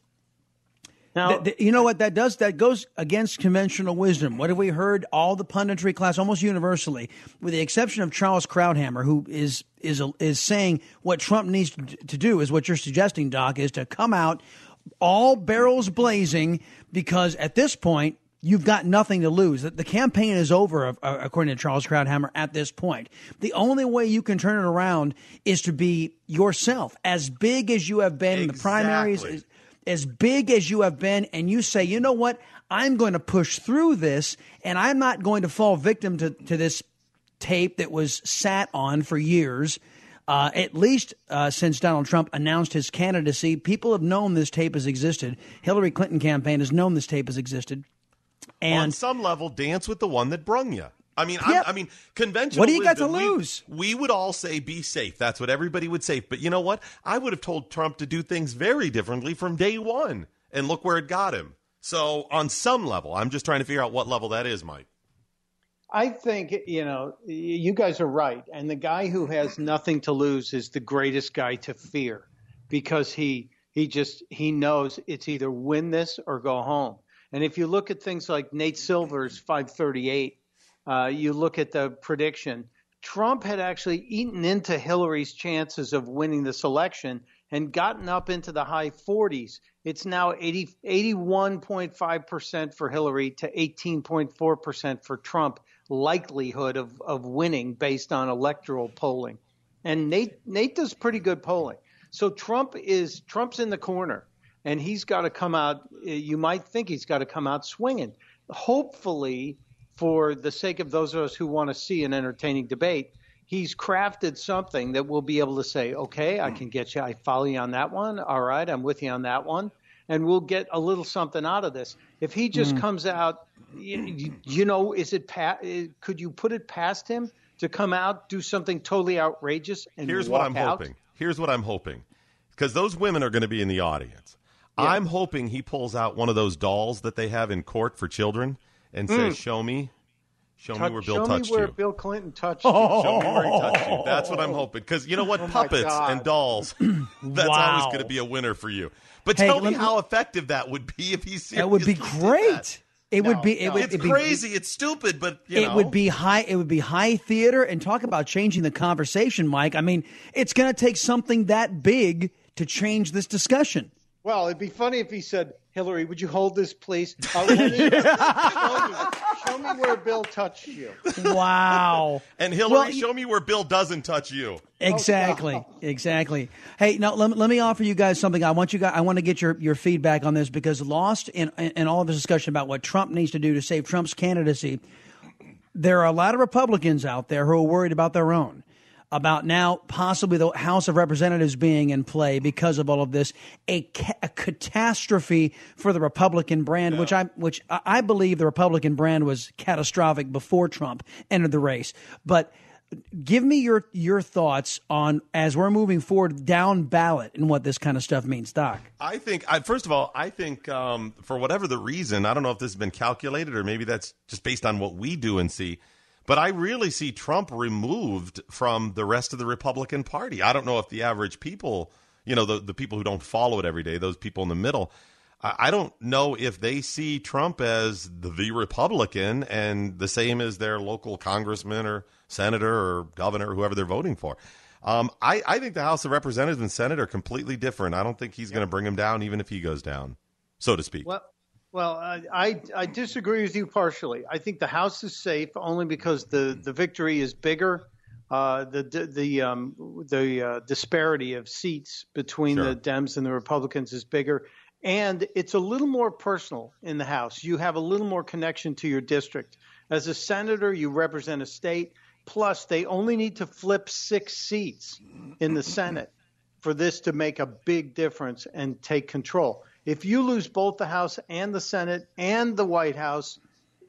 Speaker 12: Now,
Speaker 7: Th- th- you know what that does? That goes against conventional wisdom. What have we heard? All the punditry class, almost universally, with the exception of Charles Krauthammer, who is is is saying what Trump needs to to do is what you're suggesting, Doc, is to come out all barrels blazing because at this point you've got nothing to lose. The- campaign is over, uh, according to Charles Krauthammer. At this point, the only way you can turn it around is to be yourself, as big as you have been in the primaries
Speaker 6: Exactly.
Speaker 7: as big as you have been, and you say, you know what, I'm going to push through this, and I'm not going to fall victim to, to this tape that was sat on for years. Uh, at least uh, since Donald Trump announced his candidacy, people have known this tape has existed. Hillary Clinton campaign has known this tape has existed.
Speaker 6: on some level, dance with the one that brung you. I mean,
Speaker 7: Yep.
Speaker 6: I'm, I mean, conventional.
Speaker 7: What do you got to
Speaker 6: we-
Speaker 7: lose?
Speaker 6: We, would all say be safe. That's what everybody would say. But you know what? I would have told Trump to do things very differently from day one, and look where it got him. So, on some level, I'm just trying to figure out what level that is, Mike.
Speaker 12: I think you know you guys are right, and the guy who has nothing to lose is the greatest guy to fear because he he just he knows it's either win this or go home. And if you look at things like Nate Silver's 538, uh, you look at the prediction. Trump had actually eaten into Hillary's chances of winning this election and gotten up into the high 40s. It's now 80, 81.5% for Hillary to 18.4% for Trump likelihood of, of winning based on electoral polling. And Nate Nate does pretty good polling. So Trump is Trump's in the corner and he's got to come out you might think he's got to come out swinging. Hopefully for the sake of those of us who want to see an entertaining debate, he's crafted something that we'll be able to say, okay, I can get you. I follow you on that one. All right, I'm with you on that one. And we'll get a little something out of this. If he just
Speaker 7: Mm.
Speaker 12: comes out, you, you know, is it pa- could you put it past him to come out, do something totally outrageous, and
Speaker 6: Here's what I'm
Speaker 12: out?
Speaker 6: hoping. Here's what I'm hoping. Because those women are going to be in the audience. I'm hoping he pulls out one of those dolls that they have in court for children and says,
Speaker 12: Mm.
Speaker 6: Show me. Show
Speaker 12: Touch-
Speaker 6: me where Bill
Speaker 12: show
Speaker 6: touched
Speaker 12: me where
Speaker 6: you.
Speaker 12: Bill Clinton touched you.
Speaker 6: Show me where he touched you. That's what I'm hoping. Because you know what?
Speaker 12: Oh
Speaker 6: Puppets and dolls, that's
Speaker 7: Wow.
Speaker 6: always going to be a winner for you. But
Speaker 7: Hey,
Speaker 6: tell me
Speaker 7: me-
Speaker 6: how effective that would be if he
Speaker 7: that would be great. It would be. It
Speaker 12: no.
Speaker 7: would
Speaker 6: It's
Speaker 7: be-
Speaker 6: crazy. it's stupid, but you
Speaker 7: it
Speaker 6: know.
Speaker 7: would be high. It would be high theater, and talk about changing the conversation, Mike. I mean, it's going to take something that big to change this discussion.
Speaker 12: Well, it'd be funny if he said, Hillary, would you hold this, please? Uh, show, me, show me where Bill touched you.
Speaker 7: Wow.
Speaker 6: and Hillary,
Speaker 7: Well,
Speaker 6: show me where Bill doesn't touch you.
Speaker 7: Exactly. Exactly. Hey, now let, me- let me offer you guys something. I want you guys. I want to get your, your feedback on this because lost in in all of this discussion about what Trump needs to do to save Trump's candidacy, there are a lot of Republicans out there who are worried about their own. About now possibly the House of Representatives being in play because of all of this, a, ca- a catastrophe for the Republican brand, which I which I believe the Republican brand was catastrophic before Trump entered the race. But give me your your thoughts on as we're moving forward down ballot and what this kind of stuff means, Doc.
Speaker 6: I think, I, first of all, I think um, for whatever the reason, I don't know if this has been calculated or maybe that's just based on what we do and see, but I really see Trump removed from the rest of the Republican Party. I don't know if the average people, you know, the, the people who don't follow it every day, those people in the middle, I, I don't know if they see Trump as the, the Republican and the same as their local congressman or senator or governor, or whoever they're voting for. Um, I, I think the House of Representatives and Senate are completely different. I don't think he's going to bring him down, even if he goes down, so to speak.
Speaker 12: Well, well, I, I I disagree with you partially. I think the House is safe only because the, the victory is bigger. Uh, the the the, um, the uh, disparity of seats between
Speaker 6: Sure.
Speaker 12: the Dems and the Republicans is bigger, and it's a little more personal in the House. You have a little more connection to your district. As a senator, you represent a state. Plus, they only need to flip six seats in the Senate for this to make a big difference and take control. If you lose both the House and the Senate and the White House,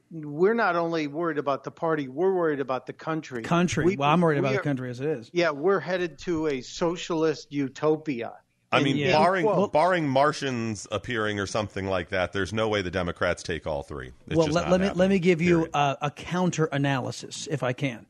Speaker 12: we're not only worried about the party, we're worried about the country.
Speaker 7: Country.
Speaker 12: We-
Speaker 7: well, I'm worried about
Speaker 12: are-
Speaker 7: the country as it is.
Speaker 12: Yeah, we're headed to a socialist utopia.
Speaker 6: I
Speaker 12: And
Speaker 6: mean,
Speaker 12: you-
Speaker 6: barring
Speaker 12: Well,
Speaker 6: barring Martians appearing or something like that, there's no way the Democrats take all three. It's
Speaker 7: well,
Speaker 6: just
Speaker 7: let,
Speaker 6: not
Speaker 7: let me let me give you a, a counter analysis, if I can,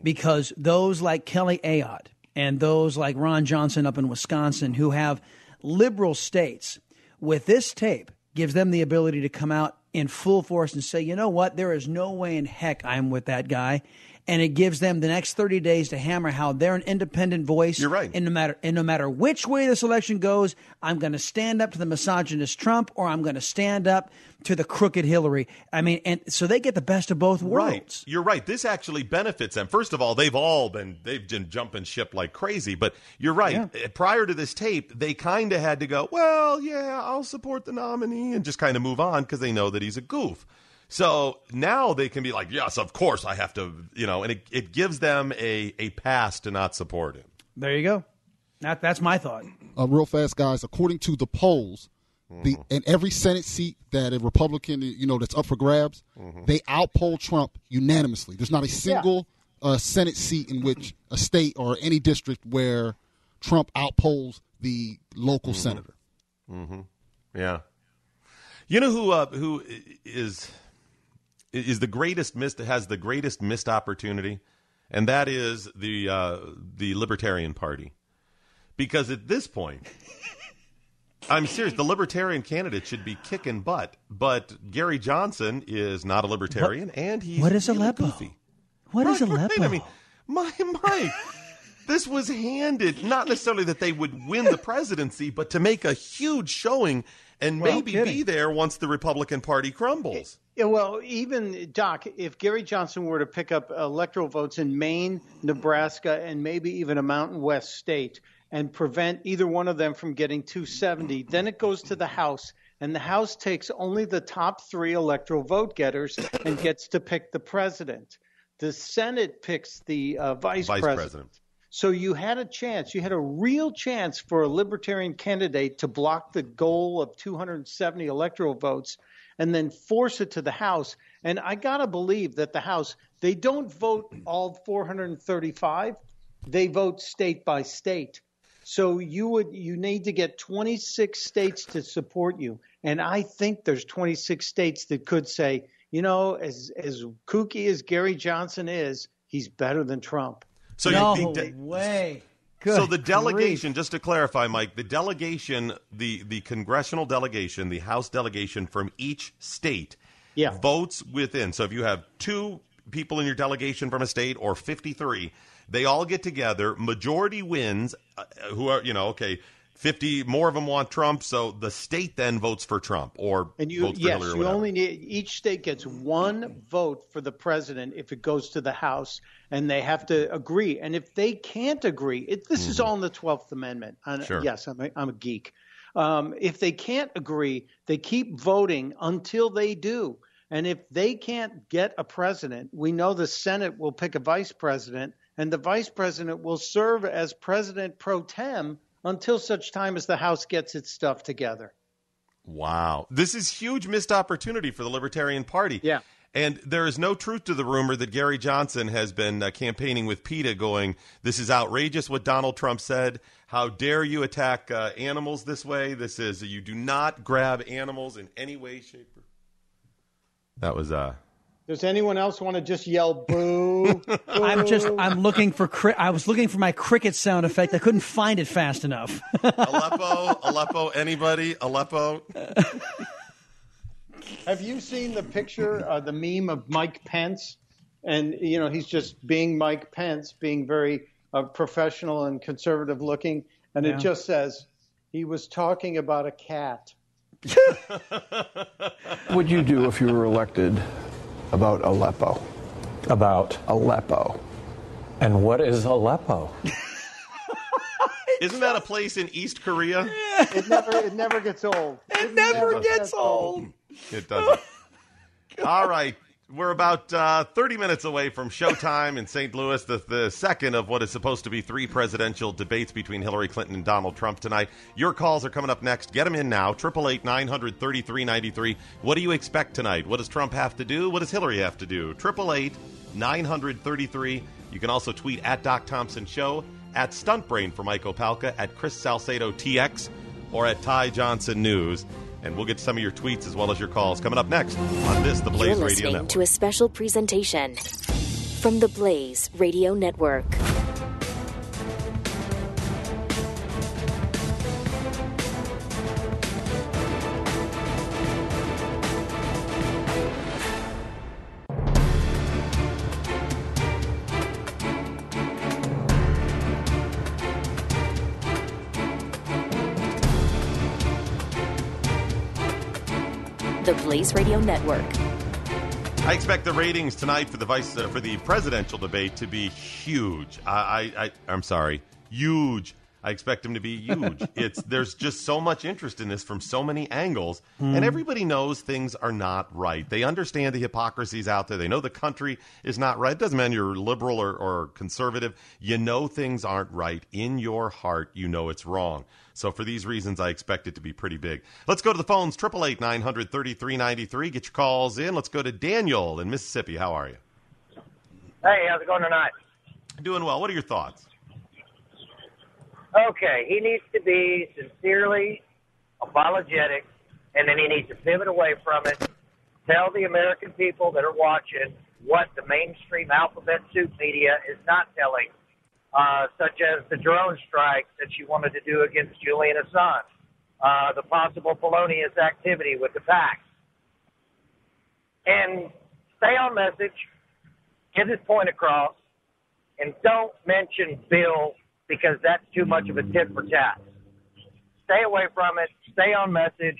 Speaker 7: because those like Kelly Ayotte and those like Ron Johnson up in Wisconsin, who have liberal states, with this tape gives them the ability to come out in full force and say, you know what, there is no way in heck I'm with that guy. And it gives them the next 30 days to hammer how they're an independent voice. You're right. And no matter and no matter which way this election goes, I'm going to stand up to the misogynist Trump or I'm going to stand up to the crooked Hillary. I mean, and so they get the best of both worlds.
Speaker 6: Right. You're right. This actually benefits them. First of all, they've all been they've been jumping ship like crazy. But you're right. Uh, Prior to this tape, they kind of had to go, well, yeah, I'll support the nominee and just kind of move on because they know that he's a goof. So now they can be like, yes, of course I have to, you know, and it, it gives them a, a pass to not support him.
Speaker 7: There you go. That, that's my thought.
Speaker 8: uh, real fast, guys. According to the polls, the in every Senate seat that a Republican, you know, that's up for grabs, they outpoll Trump unanimously. There's not a single uh, Senate seat in which a state or any district where Trump outpolls the local senator.
Speaker 6: Mm-hmm. Yeah. You know who uh, who is is the greatest missed has the greatest missed opportunity, and that is the uh, the Libertarian Party, because at this point. I'm serious. The libertarian candidate should be kicking butt, but Gary Johnson is not a libertarian, and he's
Speaker 7: What is Aleppo?
Speaker 6: goofy.
Speaker 7: What is
Speaker 6: Right, right.
Speaker 7: Aleppo?
Speaker 6: I mean, my Mike, this was handed not necessarily that they would win the presidency, but to make a huge showing and
Speaker 12: Well,
Speaker 6: maybe
Speaker 12: kidding.
Speaker 6: be there once the Republican Party crumbles.
Speaker 12: Yeah, well, even Doc, if Gary Johnson were to pick up electoral votes in Maine, Nebraska, and maybe even a Mountain West state and prevent either one of them from getting 270, then it goes to the House, and the House takes only the top three electoral vote getters and gets to pick the president. The Senate picks the uh, vice,
Speaker 6: Vice
Speaker 12: president.
Speaker 6: president.
Speaker 12: So you had a chance, you had a real chance for a libertarian candidate to block the goal of 270 electoral votes and then force it to the House. And I got to believe that the House, they don't vote all 435, they vote state by state. So you would you need to get 26 states to support you. And I think there's 26 states that could say, you know, as as kooky as Gary Johnson is, he's better than Trump.
Speaker 6: So
Speaker 7: no
Speaker 6: you think that,
Speaker 7: way.
Speaker 6: So
Speaker 7: Good
Speaker 6: the
Speaker 7: grief.
Speaker 6: delegation, just to clarify, Mike, the delegation, the the congressional delegation, the House delegation from each state,
Speaker 12: Yeah.
Speaker 6: votes within. So if you have two people in your delegation from a state or fifty three, they all get together. Majority wins. Uh, who are you know? Okay, 50 more of them want Trump, so the state then votes for Trump or
Speaker 12: And you,
Speaker 6: votes for
Speaker 12: yes,
Speaker 6: Hillary or
Speaker 12: you only need each state gets one vote for the president if it goes to the House, and they have to agree. And if they can't agree, it, this is all in the Twelfth Amendment. And
Speaker 6: Sure.
Speaker 12: Yes, I'm a, I'm a geek. Um, if they can't agree, they keep voting until they do. And if they can't get a president, we know the Senate will pick a vice president, and the vice president will serve as president pro tem until such time as the House gets its stuff together.
Speaker 6: Wow. This is huge missed opportunity for the Libertarian Party.
Speaker 12: Yeah.
Speaker 6: And there is no truth to the rumor that Gary Johnson has been uh, campaigning with PETA going, this is outrageous what Donald Trump said. How dare you attack uh, animals this way? This is, you do not grab animals in any way, shape, or. That was, uh,
Speaker 12: Does anyone else want to just yell boo?
Speaker 7: I'm just I'm looking for cri- I was looking for my cricket sound effect. I couldn't find it fast enough.
Speaker 6: Aleppo, Aleppo, anybody? Aleppo?
Speaker 12: Have you seen the picture, uh, the meme of Mike Pence? And, you know, he's just being Mike Pence, being very uh, professional and conservative looking. And
Speaker 7: Yeah.
Speaker 12: it just says, he was talking about a cat.
Speaker 13: What would you do if you were elected about Aleppo?
Speaker 14: About
Speaker 13: Aleppo.
Speaker 14: And what is Aleppo?
Speaker 6: Isn't that a place in East Korea?
Speaker 12: It never, it never gets old.
Speaker 7: It never gets old.
Speaker 6: It doesn't. All right. We're about uh, 30 minutes away from showtime in St. Louis, the, the second of what is supposed to be three presidential debates between Hillary Clinton and Donald Trump tonight. Your calls are coming up next. Get them in now. 888 900 What do you expect tonight? What does Trump have to do? What does Hillary have to do? 888 933. You can also tweet at Doc Thompson Show, at Stuntbrain for Mike Opelka, at Chris Salcedo TX, or at Ty Johnson News. And we'll get some of your tweets as well as your calls coming up next on this, the
Speaker 5: You're
Speaker 6: Blaze Radio Network.
Speaker 5: to a special presentation from the Blaze Radio Network. The Radio Network.
Speaker 6: I expect the ratings tonight for the vice uh, for the presidential debate to be huge. I, I, I I'm sorry, huge. I expect them to be huge. it's there's just so much interest in this from so many angles,
Speaker 15: Hmm.
Speaker 6: and everybody knows things are not right. They understand the hypocrisies out there. They know the country is not right. It doesn't matter you're liberal or, or conservative. You know things aren't right in your heart. You know it's wrong. So for these reasons, I expect it to be pretty big. Let's go to the phones. Triple eight nine hundred thirty three ninety three. Get your calls in. Let's go to Daniel in Mississippi. How are you?
Speaker 15: Hey, how's it going tonight?
Speaker 6: Doing well. What are your thoughts?
Speaker 15: Okay, he needs to be sincerely apologetic, and then he needs to pivot away from it. Tell the American people that are watching what the mainstream alphabet soup media is not telling, uh, such as the drone strike that she wanted to do against Julian Assange, uh, the possible felonious activity with the PAC. And stay on message, get his point across, and don't mention Bill because that's too much of a tit for tat. Stay away from it. Stay on message.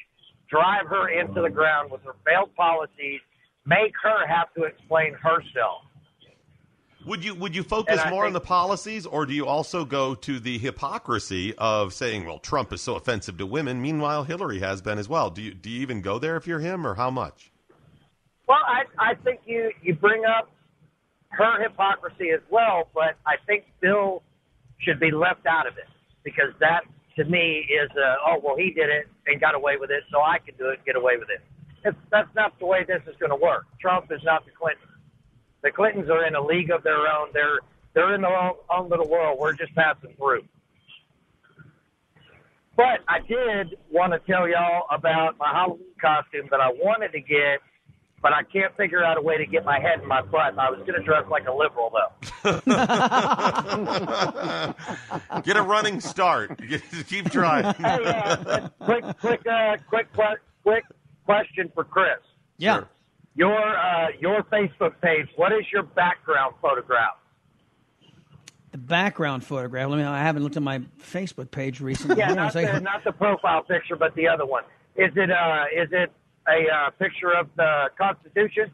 Speaker 15: Drive her into the ground with her failed policies. Make her have to explain herself.
Speaker 6: Would you would you focus more on the policies, or do you also go to the hypocrisy of saying, "Well, Trump is so offensive to women"? Meanwhile, Hillary has been as well. Do you do you even go there if you're him, or how much?
Speaker 15: Well, I, I think you, you bring up her hypocrisy as well, but I think Bill should be left out of it because that, to me, is uh, oh, well, he did it and got away with it, so I can do it and get away with it. It's, that's not the way this is going to work. Trump is not the Clintons. The Clintons are in a league of their own. They're they're in their own, own little world. We're just passing through. But I did want to tell y'all about my Halloween costume that I wanted to get, but I can't figure out a way to get my head in my butt. I was going to dress like a liberal though.
Speaker 6: Get a running start. Keep trying.
Speaker 15: hey, uh, quick, quick, uh, quick, que- quick question for Chris.
Speaker 7: Yeah.
Speaker 15: Your uh, your Facebook page. What is your background photograph?
Speaker 7: The background photograph. Let me. I haven't looked at my Facebook page recently.
Speaker 15: Yeah,
Speaker 7: Hold on a
Speaker 15: not the, not the profile picture, but the other one. Is it uh is it a uh, picture of the Constitution?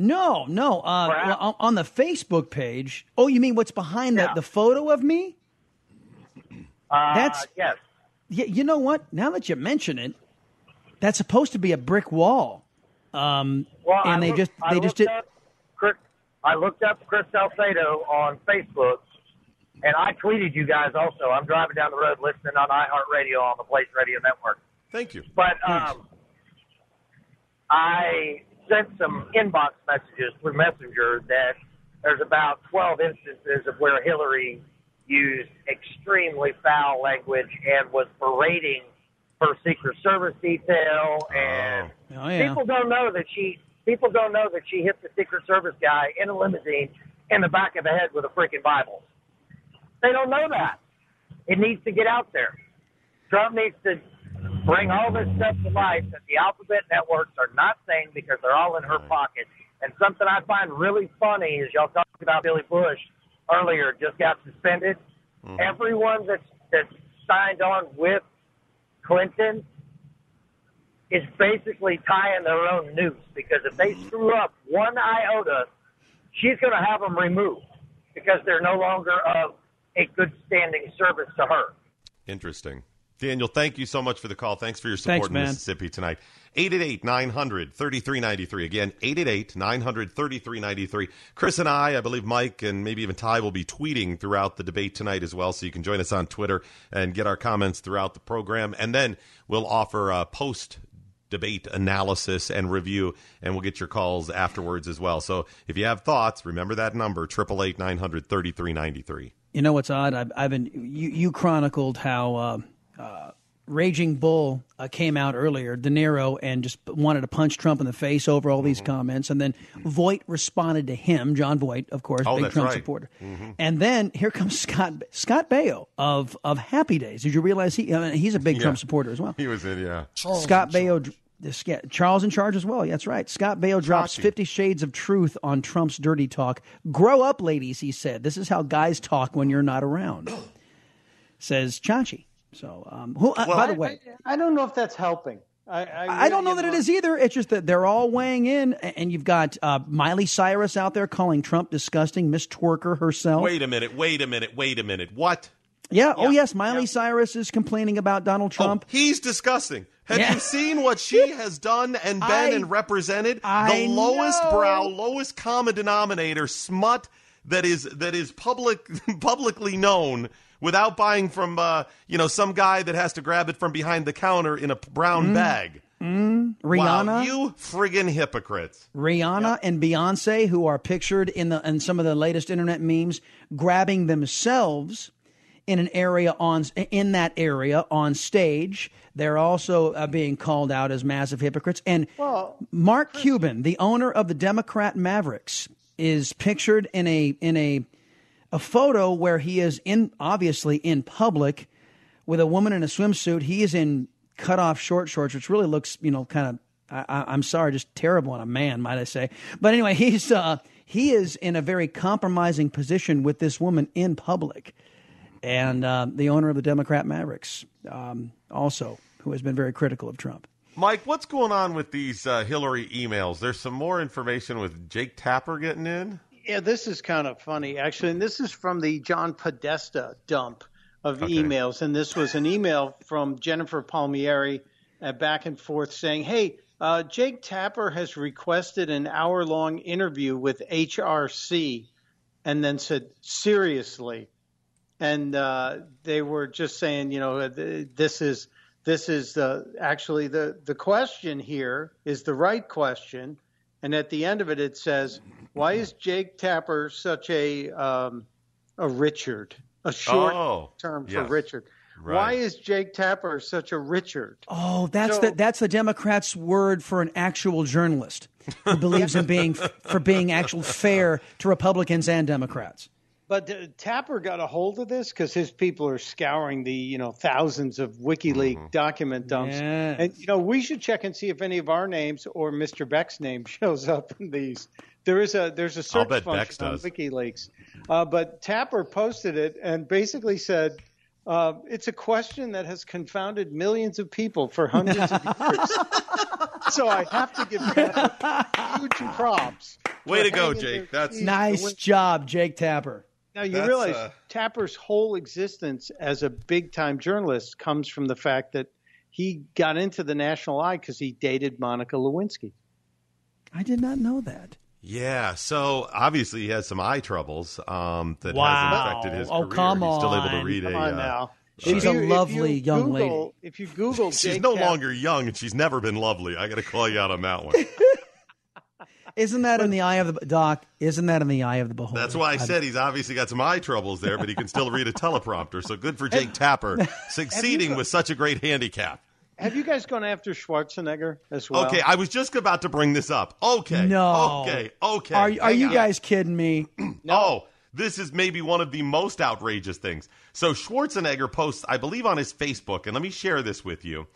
Speaker 7: No, no. Uh, on- on the Facebook page. Oh, you mean what's behind the, the photo of me?
Speaker 15: Uh,
Speaker 7: That's
Speaker 15: yes.
Speaker 7: Yeah, you know what? Now that you mention it, that's supposed to be a brick wall. Um,
Speaker 15: Well,
Speaker 7: and
Speaker 15: I
Speaker 7: they
Speaker 15: looked-
Speaker 7: just
Speaker 15: I
Speaker 7: they just did.
Speaker 15: Up Chris, I looked up Chris Salcedo on Facebook, and I tweeted you guys also. I'm driving down the road listening on iHeartRadio on the Blaze Radio Network.
Speaker 6: Thank you.
Speaker 15: But um, I sent some inbox messages through Messenger that there's about 12 instances of where Hillary used extremely foul language and was berating her Secret Service detail, and
Speaker 7: oh. oh, yeah.
Speaker 15: people don't know that she people don't know that she hit the Secret Service guy in a limousine in the back of the head with a freaking Bible. They don't know that. It needs to get out there. Trump needs to bring all this stuff to life that the alphabet networks are not saying because they're all in her pocket. And something I find really funny is y'all talked about Billy Bush earlier just got suspended. Mm-hmm. Everyone that's that's signed on with Clinton is basically tying their own noose because if they screw up one iota, she's going to have them removed because they're no longer of a good standing service to her.
Speaker 6: Interesting. Daniel, thank you so much for the call. Thanks for your support
Speaker 7: Thanks,
Speaker 6: in
Speaker 7: man.
Speaker 6: Mississippi tonight. 888 900 3393. Again, 888 900 3393. Chris and I, I believe Mike and maybe even Ty will be tweeting throughout the debate tonight as well. So you can join us on Twitter and get our comments throughout the program. And then we'll offer a post debate analysis and review, and we'll get your calls afterwards as well. So if you have thoughts, remember that number, 888 900 3393.
Speaker 7: You know what's odd? I've, I've been you, you chronicled how uh, uh, Raging Bull uh, came out earlier, De Niro, and just wanted to punch Trump in the face over all
Speaker 6: Mm-hmm.
Speaker 7: these comments, and then Voight responded to him, Jon Voight, of course,
Speaker 6: Oh,
Speaker 7: big
Speaker 6: that's
Speaker 7: Trump
Speaker 6: right.
Speaker 7: supporter.
Speaker 6: Mhm.
Speaker 7: And then here comes Scott Scott Baio of of Happy Days. Did you realize he? I mean, he's a big
Speaker 6: Yeah.
Speaker 7: Trump supporter as well.
Speaker 6: He was in, yeah.
Speaker 7: Scott Baio, this, yeah, Charles in charge as well. Yeah, that's right. Scott Baio drops
Speaker 6: Chachi.
Speaker 7: 50 Shades of Truth on Trump's dirty talk. Grow up, ladies, he said. This is how guys talk when you're not around, says Chachi. So, um, who, uh, by the way,
Speaker 12: I, I don't know if that's helping. I, I,
Speaker 7: I don't know that it is either. It's just that they're all weighing in, and you've got uh, Miley Cyrus out there calling Trump disgusting, Miss Twerker herself.
Speaker 6: Wait a minute, wait a minute, wait a minute. What?
Speaker 7: yeah, oh yes, Miley Cyrus is complaining about Donald Trump.
Speaker 6: He's disgusting. Have
Speaker 7: Yeah.
Speaker 6: you seen what she has done and been
Speaker 7: I-
Speaker 6: and represented?
Speaker 7: I
Speaker 6: the lowest
Speaker 7: know.
Speaker 6: brow, lowest common denominator smut that is that is public publicly known without buying from uh, you know some guy that has to grab it from behind the counter in a brown
Speaker 7: Mm.
Speaker 6: bag.
Speaker 7: Mm, Rihanna.
Speaker 6: Wow, you friggin' hypocrites.
Speaker 7: Rihanna and Beyonce, who are pictured in the in some of the latest internet memes, grabbing themselves in an area on in that area on stage. They're also uh, being called out as massive hypocrites. And Mark Cuban, the owner of the Democrat Mavericks, is pictured in a in a a photo where he is in obviously in public with a woman in a swimsuit. He is in cut off short shorts, which really looks, you know, kind of. I, I'm sorry, just terrible on a man, might I say? But anyway, he's uh, he is in a very compromising position with this woman in public, and uh, the owner of the Democrat Mavericks, um, also, who has been very critical of Trump.
Speaker 6: Mike, what's going on with these uh, Hillary emails? There's some more information with Jake Tapper getting in.
Speaker 12: Yeah, this is kind of funny, actually. And this is from the John Podesta dump of emails. And this was an email from Jennifer Palmieri uh, back and forth saying, hey, uh, Jake Tapper has requested an hour long interview with HRC and then said, seriously. And uh, they were just saying, you know, this is. This is uh, actually the, the question here is the right question. And at the end of it, it says, "Why is Jake Tapper such a um, a Richard? A short
Speaker 6: Oh,
Speaker 12: term for
Speaker 6: yes.
Speaker 12: Richard.
Speaker 6: Right.
Speaker 12: Why is Jake Tapper such a Richard?
Speaker 7: Oh, that's
Speaker 12: So-
Speaker 7: the that's the Democrats' word for an actual journalist who believes in being for being actual fair to Republicans and Democrats.
Speaker 12: But uh, Tapper got a hold of this because his people are scouring the you know thousands of WikiLeaks document dumps,
Speaker 7: Yes.
Speaker 12: and you know we should check and see if any of our names or Mr. Beck's name shows up in these There is a there's a
Speaker 6: I'll
Speaker 12: search
Speaker 6: bet Bex
Speaker 12: function on. WikiLeaks, uh, but Tapper posted it and basically said. Uh, it's a question that has confounded millions of people for hundreds of years. so I have to give huge props.
Speaker 6: Way to go, Jake. That's
Speaker 7: Nice job, Jake Tapper.
Speaker 12: Now you
Speaker 6: That's,
Speaker 12: realize
Speaker 6: uh,
Speaker 12: Tapper's whole existence as a big time journalist comes from the fact that he got into the national eye because he dated Monica Lewinsky.
Speaker 7: I did not know that.
Speaker 6: Yeah, so obviously he has some eye troubles um, that
Speaker 7: Wow.
Speaker 6: hasn't affected his
Speaker 7: Oh,
Speaker 6: career.
Speaker 7: come
Speaker 6: He's still able to read
Speaker 12: Come
Speaker 6: a.
Speaker 12: on
Speaker 6: uh,
Speaker 12: now.
Speaker 7: She's
Speaker 12: If
Speaker 7: a lovely
Speaker 12: you
Speaker 7: young
Speaker 12: Google-
Speaker 7: lady.
Speaker 12: If you Google
Speaker 6: She's
Speaker 12: Jake
Speaker 6: no
Speaker 12: Tapper-
Speaker 6: longer young, and she's never been lovely. I got to call you out on that one.
Speaker 7: Isn't that in the eye of the doc? Isn't that in the eye of the beholder?
Speaker 6: That's why I said he's obviously got some eye troubles there, but he can still read a teleprompter. So good for Jake Tapper succeeding with such a great handicap.
Speaker 12: Have you guys gone after Schwarzenegger as well?
Speaker 6: Okay, I was just about to bring this up. Okay.
Speaker 7: No.
Speaker 6: Okay. Okay.
Speaker 7: Are, are you
Speaker 6: on.
Speaker 7: guys kidding me?
Speaker 6: No, this is maybe one of the most outrageous things. So Schwarzenegger posts, I believe, on his Facebook, and let me share this with you.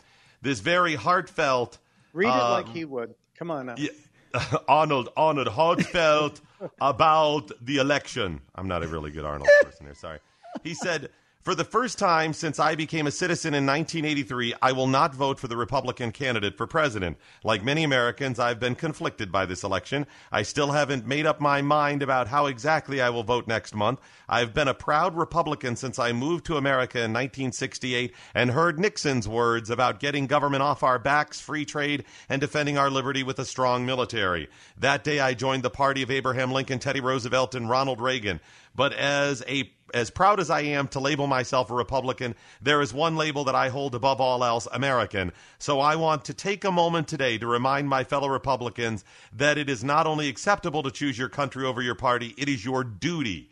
Speaker 6: This very heartfelt.
Speaker 12: Read it
Speaker 6: uh,
Speaker 12: like he would. Come on now.
Speaker 6: yeah, Arnold Arnold heartfelt about the election. I'm not a really good Arnold person here. Sorry. He said, "For the first time since I became a citizen in 1983, I will not vote for the Republican candidate for president. Like many Americans, I've been conflicted by this election. I still haven't made up my mind about how exactly I will vote next month. I've been a proud Republican since I moved to America in 1968 and heard Nixon's words about getting government off our backs, free trade, and defending our liberty with a strong military. That day I joined the party of Abraham Lincoln, Teddy Roosevelt, and Ronald Reagan. But as a as proud as I am to label myself a Republican, there is one label that I hold above all else American. So I want to take a moment today to remind my fellow Republicans that it is not only acceptable to choose your country over your party, it is your duty.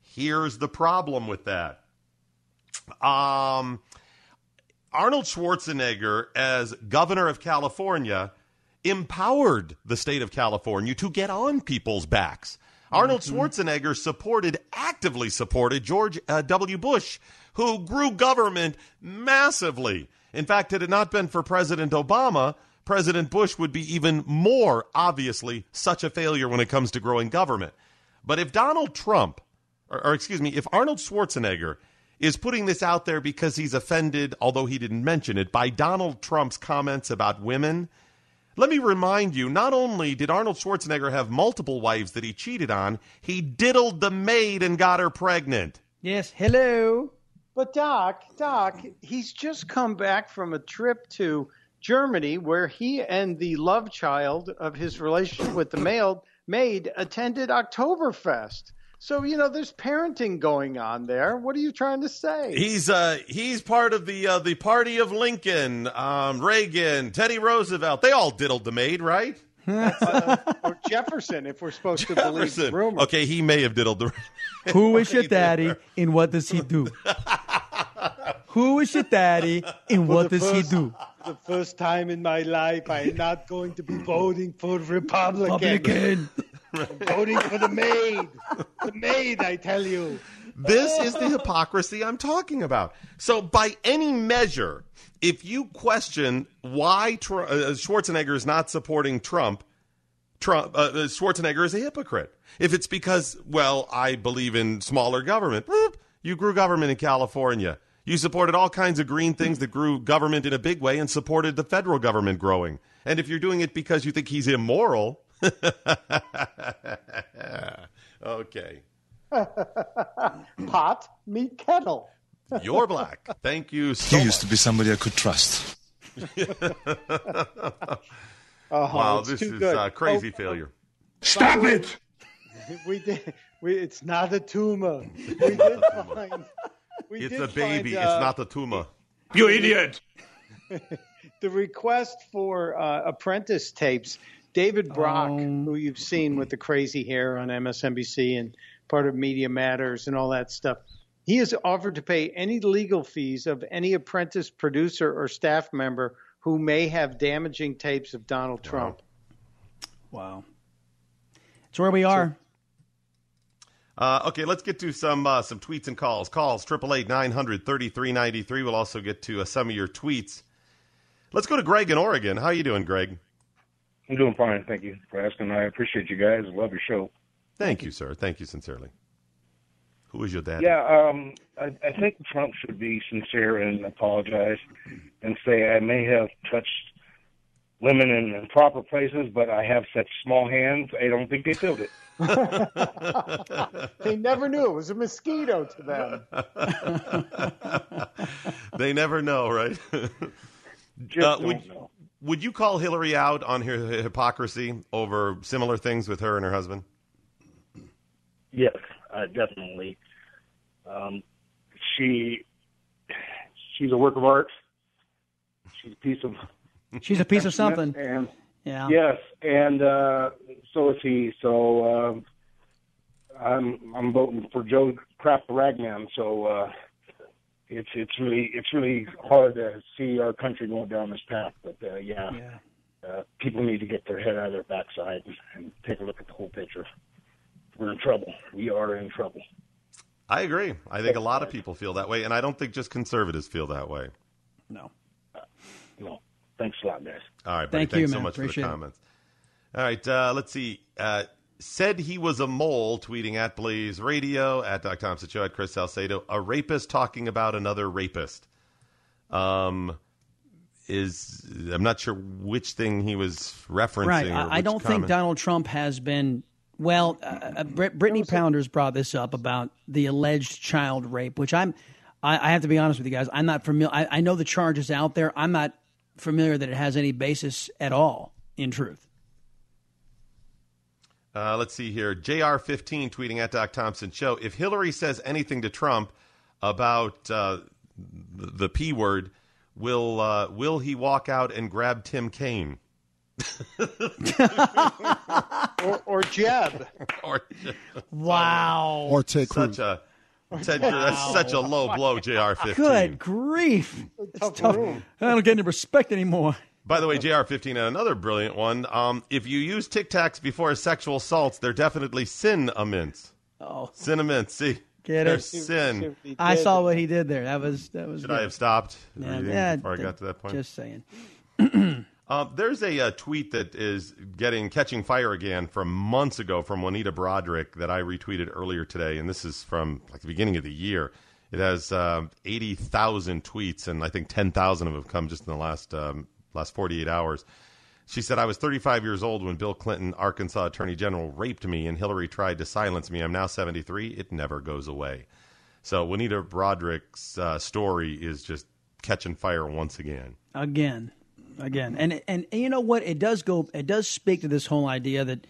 Speaker 6: Here's the problem with that. Um, Arnold Schwarzenegger, as governor of California, empowered the state of California to get on people's backs. Arnold Schwarzenegger supported, actively supported George uh, W. Bush, who grew government massively. In fact, had it not been for President Obama, President Bush would be even more obviously such a failure when it comes to growing government. But if Donald Trump, or, or excuse me, if Arnold Schwarzenegger is putting this out there because he's offended, although he didn't mention it, by Donald Trump's comments about women, let me remind you not only did Arnold Schwarzenegger have multiple wives that he cheated on, he diddled the maid and got her pregnant.
Speaker 7: Yes. Hello.
Speaker 12: But Doc, Doc, he's just come back from a trip to Germany where he and the love child of his relationship with the male maid attended Oktoberfest. So you know, there's parenting going on there. What are you trying to say?
Speaker 6: He's uh he's part of the uh, the party of Lincoln, um, Reagan, Teddy Roosevelt. They all diddled the maid, right?
Speaker 12: or Jefferson, if we're supposed to believe
Speaker 6: Jefferson.
Speaker 12: rumors.
Speaker 6: Okay, he may have diddled the.
Speaker 7: Who is your daddy and what does he do? Who is your daddy and what does
Speaker 12: first-
Speaker 7: he do?
Speaker 12: The first time in my life, I'm not going to be voting for Republican.
Speaker 7: Republican.
Speaker 12: Voting for the maid. The maid, I tell you.
Speaker 6: This is the hypocrisy I'm talking about. So, by any measure, if you question why Tr- uh, Schwarzenegger is not supporting Trump, Trump uh, uh, Schwarzenegger is a hypocrite. If it's because, well, I believe in smaller government, you grew government in California. You supported all kinds of green things that grew government in a big way and supported the federal government growing. And if you're doing it because you think he's immoral, okay.
Speaker 12: Pot meet kettle.
Speaker 6: You're black. Thank you so
Speaker 16: You used to be somebody I could trust.
Speaker 12: Oh,
Speaker 6: wow, this is
Speaker 12: good.
Speaker 6: uh, crazy
Speaker 12: Oh,
Speaker 6: failure.
Speaker 16: Stop it!
Speaker 12: We did. We, it's not a tumor. We did find. We
Speaker 6: It's
Speaker 12: did
Speaker 6: a baby.
Speaker 12: find, uh,
Speaker 6: it's not a tumor.
Speaker 16: You idiot!
Speaker 12: the request for uh, apprentice tapes. David Brock, who you've seen with the crazy hair on MSNBC and part of Media Matters and all that stuff, he has offered to pay any legal fees of any apprentice producer or staff member who may have damaging tapes of Donald Trump.
Speaker 7: Wow. It's where we are.
Speaker 6: Uh, okay, let's get to some uh, some tweets and calls. Calls triple eight nine hundred thirty three ninety three. We'll also get to uh, some of your tweets. Let's go to Greg in Oregon. How are you doing, Greg?
Speaker 17: I'm doing fine. Thank you for asking. I appreciate you guys. Love your show.
Speaker 6: Thank you, sir. Thank you sincerely. Who is your dad?
Speaker 17: Yeah, um, I, I think Trump should be sincere and apologize and say I may have touched women in improper places, but I have such small hands. I don't think they filled it.
Speaker 12: they never knew it was a mosquito to them.
Speaker 6: they never know, right?
Speaker 17: Just
Speaker 6: Uh,
Speaker 17: don't
Speaker 6: would,
Speaker 17: know.
Speaker 6: Would you call Hillary out on her hypocrisy over similar things with her and her husband?
Speaker 17: Yes, uh, definitely. Um, she she's a work of art. She's a piece of
Speaker 7: She's a piece of something.
Speaker 17: And
Speaker 7: Yeah.
Speaker 17: yes, and uh, so is he. So um, I'm I'm voting for Joe Crap the Ragman. So uh, it's it's really it's really hard to see our country going down this path. But uh, yeah, Uh, people need to get their head out of their backside and, and take a look at the whole picture. We're in trouble. We are in trouble.
Speaker 6: I agree. I think a lot of people feel that way, and I don't think just conservatives feel that way.
Speaker 7: No.
Speaker 17: No. Thanks a lot, guys.
Speaker 6: All right, buddy.
Speaker 7: Thank you,
Speaker 6: Thanks so
Speaker 7: man.
Speaker 6: much for
Speaker 7: Appreciate
Speaker 6: the
Speaker 7: it.
Speaker 6: comments. All right, uh, let's see. Uh, said he was a mole, tweeting at Blaze Radio, at Doc Thompson Show, at Chris Salcedo, a rapist talking about another rapist. Um, is I'm not sure which thing he was referencing.
Speaker 7: Right. I, I don't think. Donald Trump has been. Well, uh, uh, Brittany Pounders brought this up about the alleged child rape, which I'm. I, I have to be honest with you guys. I'm not familiar. I, I know the charge is out there. I'm not familiar that it has any basis at all in truth.
Speaker 6: Uh, let's see here. JR15 tweeting at Doc Thompson Show. If Hillary says anything to Trump about uh, the, the P word, will uh, will he walk out and grab Tim Kaine?
Speaker 12: or, or Jeb.
Speaker 6: or,
Speaker 7: Wow.
Speaker 8: Or Ted
Speaker 6: Such a Ted, that's such a low blow, JR15.
Speaker 7: Good grief! It's
Speaker 12: Tough
Speaker 7: tough. I don't get any respect anymore.
Speaker 6: By the way, JR15 had another brilliant one. Um, if you use Tic Tacs before sexual assaults, they're definitely sin aments.
Speaker 7: Oh, Sin
Speaker 6: Cinnamon, see?
Speaker 7: Get
Speaker 6: they're
Speaker 7: it?
Speaker 6: sin.
Speaker 7: I saw what he did there. That was that was.
Speaker 6: Should
Speaker 7: good.
Speaker 6: I have stopped
Speaker 7: Yeah,
Speaker 6: reading
Speaker 7: yeah,
Speaker 6: before I
Speaker 7: d-
Speaker 6: got to that point?
Speaker 7: Just saying.
Speaker 6: Uh, there's a, uh tweet that is getting catching fire again from months ago from Juanita Broaddrick that I retweeted earlier today, and this is from like the beginning of the year. It has uh, eighty thousand tweets, and I think ten thousand of them have come just in the last um, last forty eight hours. She said, "I was 35 years old when Bill Clinton, Arkansas Attorney General, raped me, and Hillary tried to silence me. I'm now 73. It never goes away." So Juanita Broaddrick's uh, story is just catching fire once again.
Speaker 7: again again and, and and you know what it does go it does speak to this whole idea that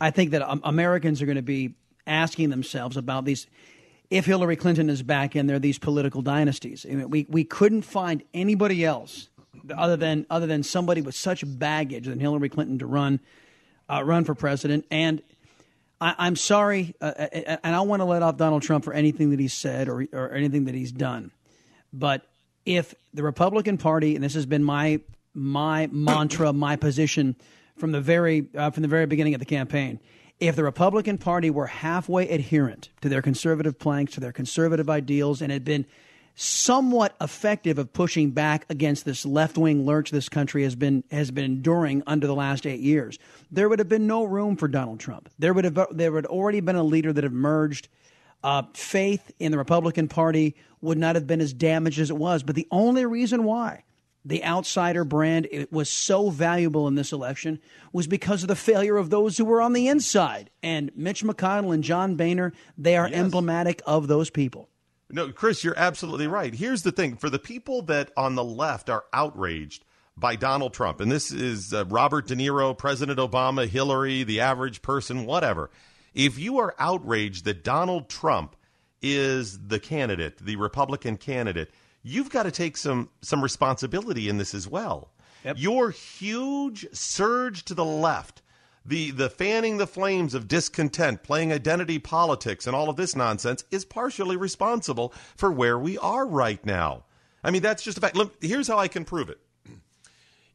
Speaker 7: i think that um, americans are going to be asking themselves about these if hillary clinton is back in there these political dynasties I mean, we we couldn't find anybody else other than other than somebody with such baggage than hillary clinton to run uh, run for president and I, I'm sorry, uh, uh, and I want to let off Donald Trump for anything that he's said or, or anything that he's done. But if the Republican Party, and this has been my my mantra, my position from the very uh, from the very beginning of the campaign, if the Republican Party were halfway adherent to their conservative planks, to their conservative ideals, and had been somewhat effective of pushing back against this left wing lurch this country has been has been enduring under the last eight years, there would have been no room for Donald Trump. There would have there would already been a leader that emerged. Uh, faith in the Republican Party would not have been as damaged as it was. But the only reason why the outsider brand it was so valuable in this election was because of the failure of those who were on the inside. And Mitch McConnell and John Boehner, they are emblematic of those people.
Speaker 6: No, Chris, you're absolutely right. Here's the thing for the people that on the left are outraged by Donald Trump, and this is uh, Robert De Niro, President Obama, Hillary, the average person, whatever. If you are outraged that Donald Trump is the candidate, the Republican candidate, you've got to take some some responsibility in this as well. Your huge surge to the left, the the fanning the flames of discontent, playing identity politics, and all of this nonsense is partially responsible for where we are right now. I mean, that's just a fact. Look, here's how I can prove it.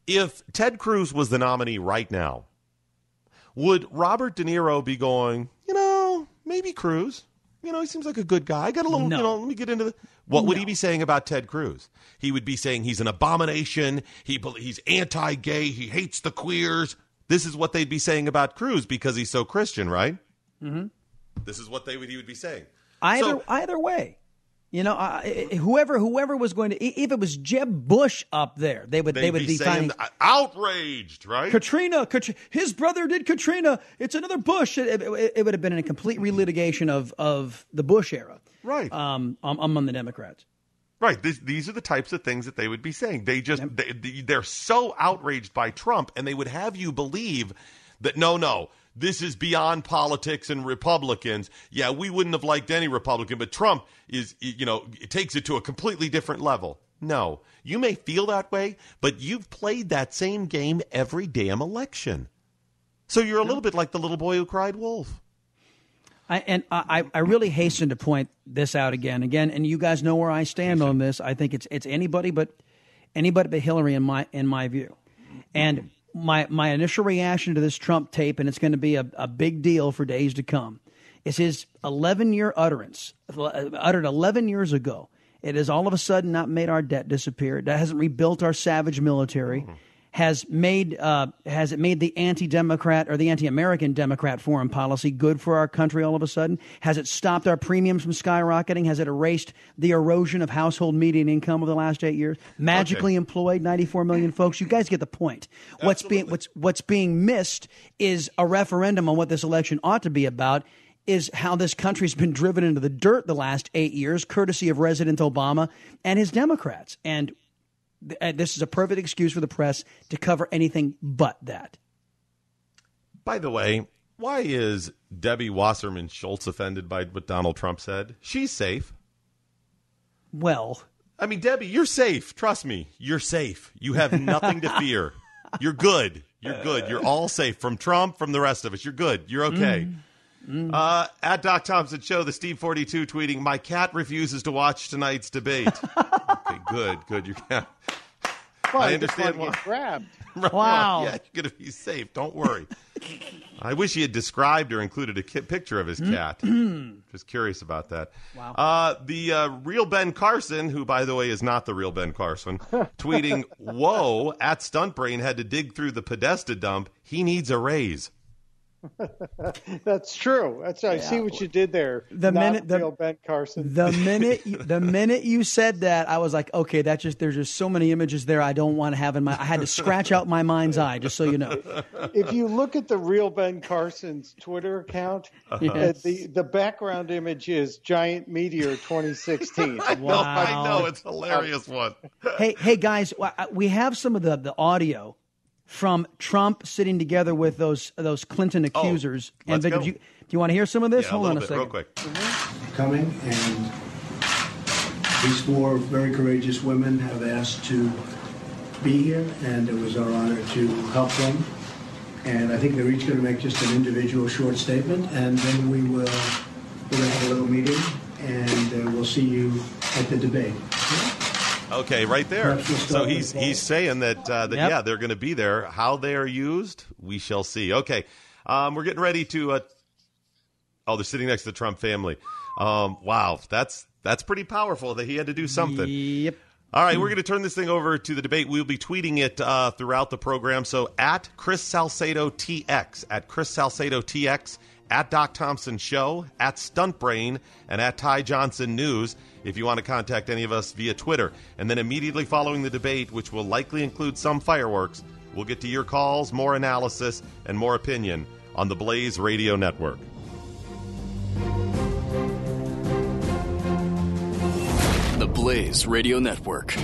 Speaker 6: If Ted Cruz was the nominee right now, would Robert De Niro be going, you know, maybe Cruz? You know, he seems like a good guy. I got a little,
Speaker 7: No.
Speaker 6: you know, let me get into the. What would he be saying about Ted Cruz? He would be saying he's an abomination. He he's anti-gay. He hates the queers. This is what they'd be saying about Cruz because he's so Christian, right?
Speaker 7: Mm-hmm.
Speaker 6: This is what they would he would be saying.
Speaker 7: Either
Speaker 6: So-
Speaker 7: either way, you know, uh, whoever whoever was going to, if it was Jeb Bush up there, they would
Speaker 6: They'd be
Speaker 7: be,
Speaker 6: saying
Speaker 7: finding
Speaker 6: outraged, right?
Speaker 7: Katrina, Katri- his brother did Katrina. It's another Bush. It, it- it would have been a complete relitigation of of the Bush era,
Speaker 6: right?
Speaker 7: Um, among the Democrats.
Speaker 6: Right. This, these are the types of things that they would be saying. They just they, they're so outraged by Trump, and they would have you believe that no, no, this is beyond politics and Republicans. Yeah, we wouldn't have liked any Republican, but Trump is, you know, it takes it to a completely different level. No, you may feel that way, but you've played that same game every damn election. So you're a little bit like the little boy who cried wolf.
Speaker 7: I, and I, I really hasten to point this out again, again, and you guys know where I stand on this. I think it's it's anybody but anybody but Hillary in my in my view. And my my initial reaction to this Trump tape, and it's going to be a, a big deal for days to come, is his 11 year utterance, uttered 11 years ago. It has all of a sudden not made our debt disappear. It hasn't rebuilt our savage military. Mm-hmm. Has made uh, has it made the anti-democrat or the anti-American Democrat foreign policy good for our country all of a sudden? Has it stopped our premiums from skyrocketing? Has it erased the erosion of household median income over the last eight years? Magically employed 94 million folks. You guys get the point. What's being what's what's being missed is a referendum on what this election ought to be about is how this country's been driven into the dirt the last eight years, courtesy of President Obama and his Democrats. And Uh, this is a perfect excuse for the press to cover anything but that.
Speaker 6: By the way, why is Debbie Wasserman Schultz offended by what Donald Trump said? She's safe.
Speaker 7: Well,
Speaker 6: I mean, Debbie, you're safe. Trust me, you're safe. You have nothing to fear. You're good. You're good. You're all safe from Trump, from the rest of us. You're good. You're okay. Mm. Uh, at Doc Thompson Show, the Steve 42 tweeting, My cat refuses to watch tonight's debate. okay, good, good. Your cat.
Speaker 12: Well,
Speaker 6: I understand why.
Speaker 12: grabbed.
Speaker 6: Right,
Speaker 7: Wow.
Speaker 6: Yeah, you're going to be safe. Don't worry. I wish he had described or included a ki- picture of his cat. Just curious about that.
Speaker 7: Wow.
Speaker 6: Uh, the uh, real Ben Carson, who, by the way, is not the real Ben Carson, tweeting, Whoa, at Stuntbrain had to dig through the Podesta dump. He needs a raise.
Speaker 12: That's true. That's I see what you did there.
Speaker 7: The
Speaker 12: Not
Speaker 7: minute- the-
Speaker 12: real Ben Carson.
Speaker 7: The minute you, the minute you said that, I was like, okay, that just there's just so many images there I don't want to have in my. I had to scratch out my mind's eye, just so you know.
Speaker 12: if you look at the real Ben Carson's Twitter account,
Speaker 7: Uh-huh.
Speaker 12: uh, the the background image is Giant Meteor 2016.
Speaker 6: I know, I know. It's a hilarious one.
Speaker 7: hey, hey guys, uh, we have some of the, the audio from Trump sitting together with those those Clinton accusers.
Speaker 6: Oh, let's
Speaker 7: Vic,
Speaker 6: go.
Speaker 7: do you, do you want to hear some of this?
Speaker 6: Yeah,
Speaker 7: Hold
Speaker 6: a
Speaker 7: on a
Speaker 6: bit,
Speaker 7: second.
Speaker 6: real quick.
Speaker 18: coming, and these four very courageous women have asked to be here, and it was our honor to help them. And I think they're each going to make just an individual short statement, and then we will we're going to have a little meeting, and uh, we'll see you at the debate.
Speaker 6: Okay, right there. So he's he's saying that uh, that
Speaker 7: Yep.
Speaker 6: yeah, they're going to be there. How they are used, we shall see. Okay, um, we're getting ready to. Uh, oh, they're sitting next to the Trump family. Um, wow, that's that's pretty powerful. That he had to do something.
Speaker 7: Yep.
Speaker 6: All right, we're going to turn this thing over to the debate. We'll be tweeting it uh, throughout the program. So at Chris Salcedo TX, at Chris Salcedo TX, at Doc Thompson Show, at Stuntbrain, and at Ty Johnson News. If you want to contact any of us via Twitter, and then immediately following the debate, which will likely include some fireworks, we'll get to your calls, more analysis, and more opinion on the Blaze Radio Network.
Speaker 19: The Blaze Radio Network.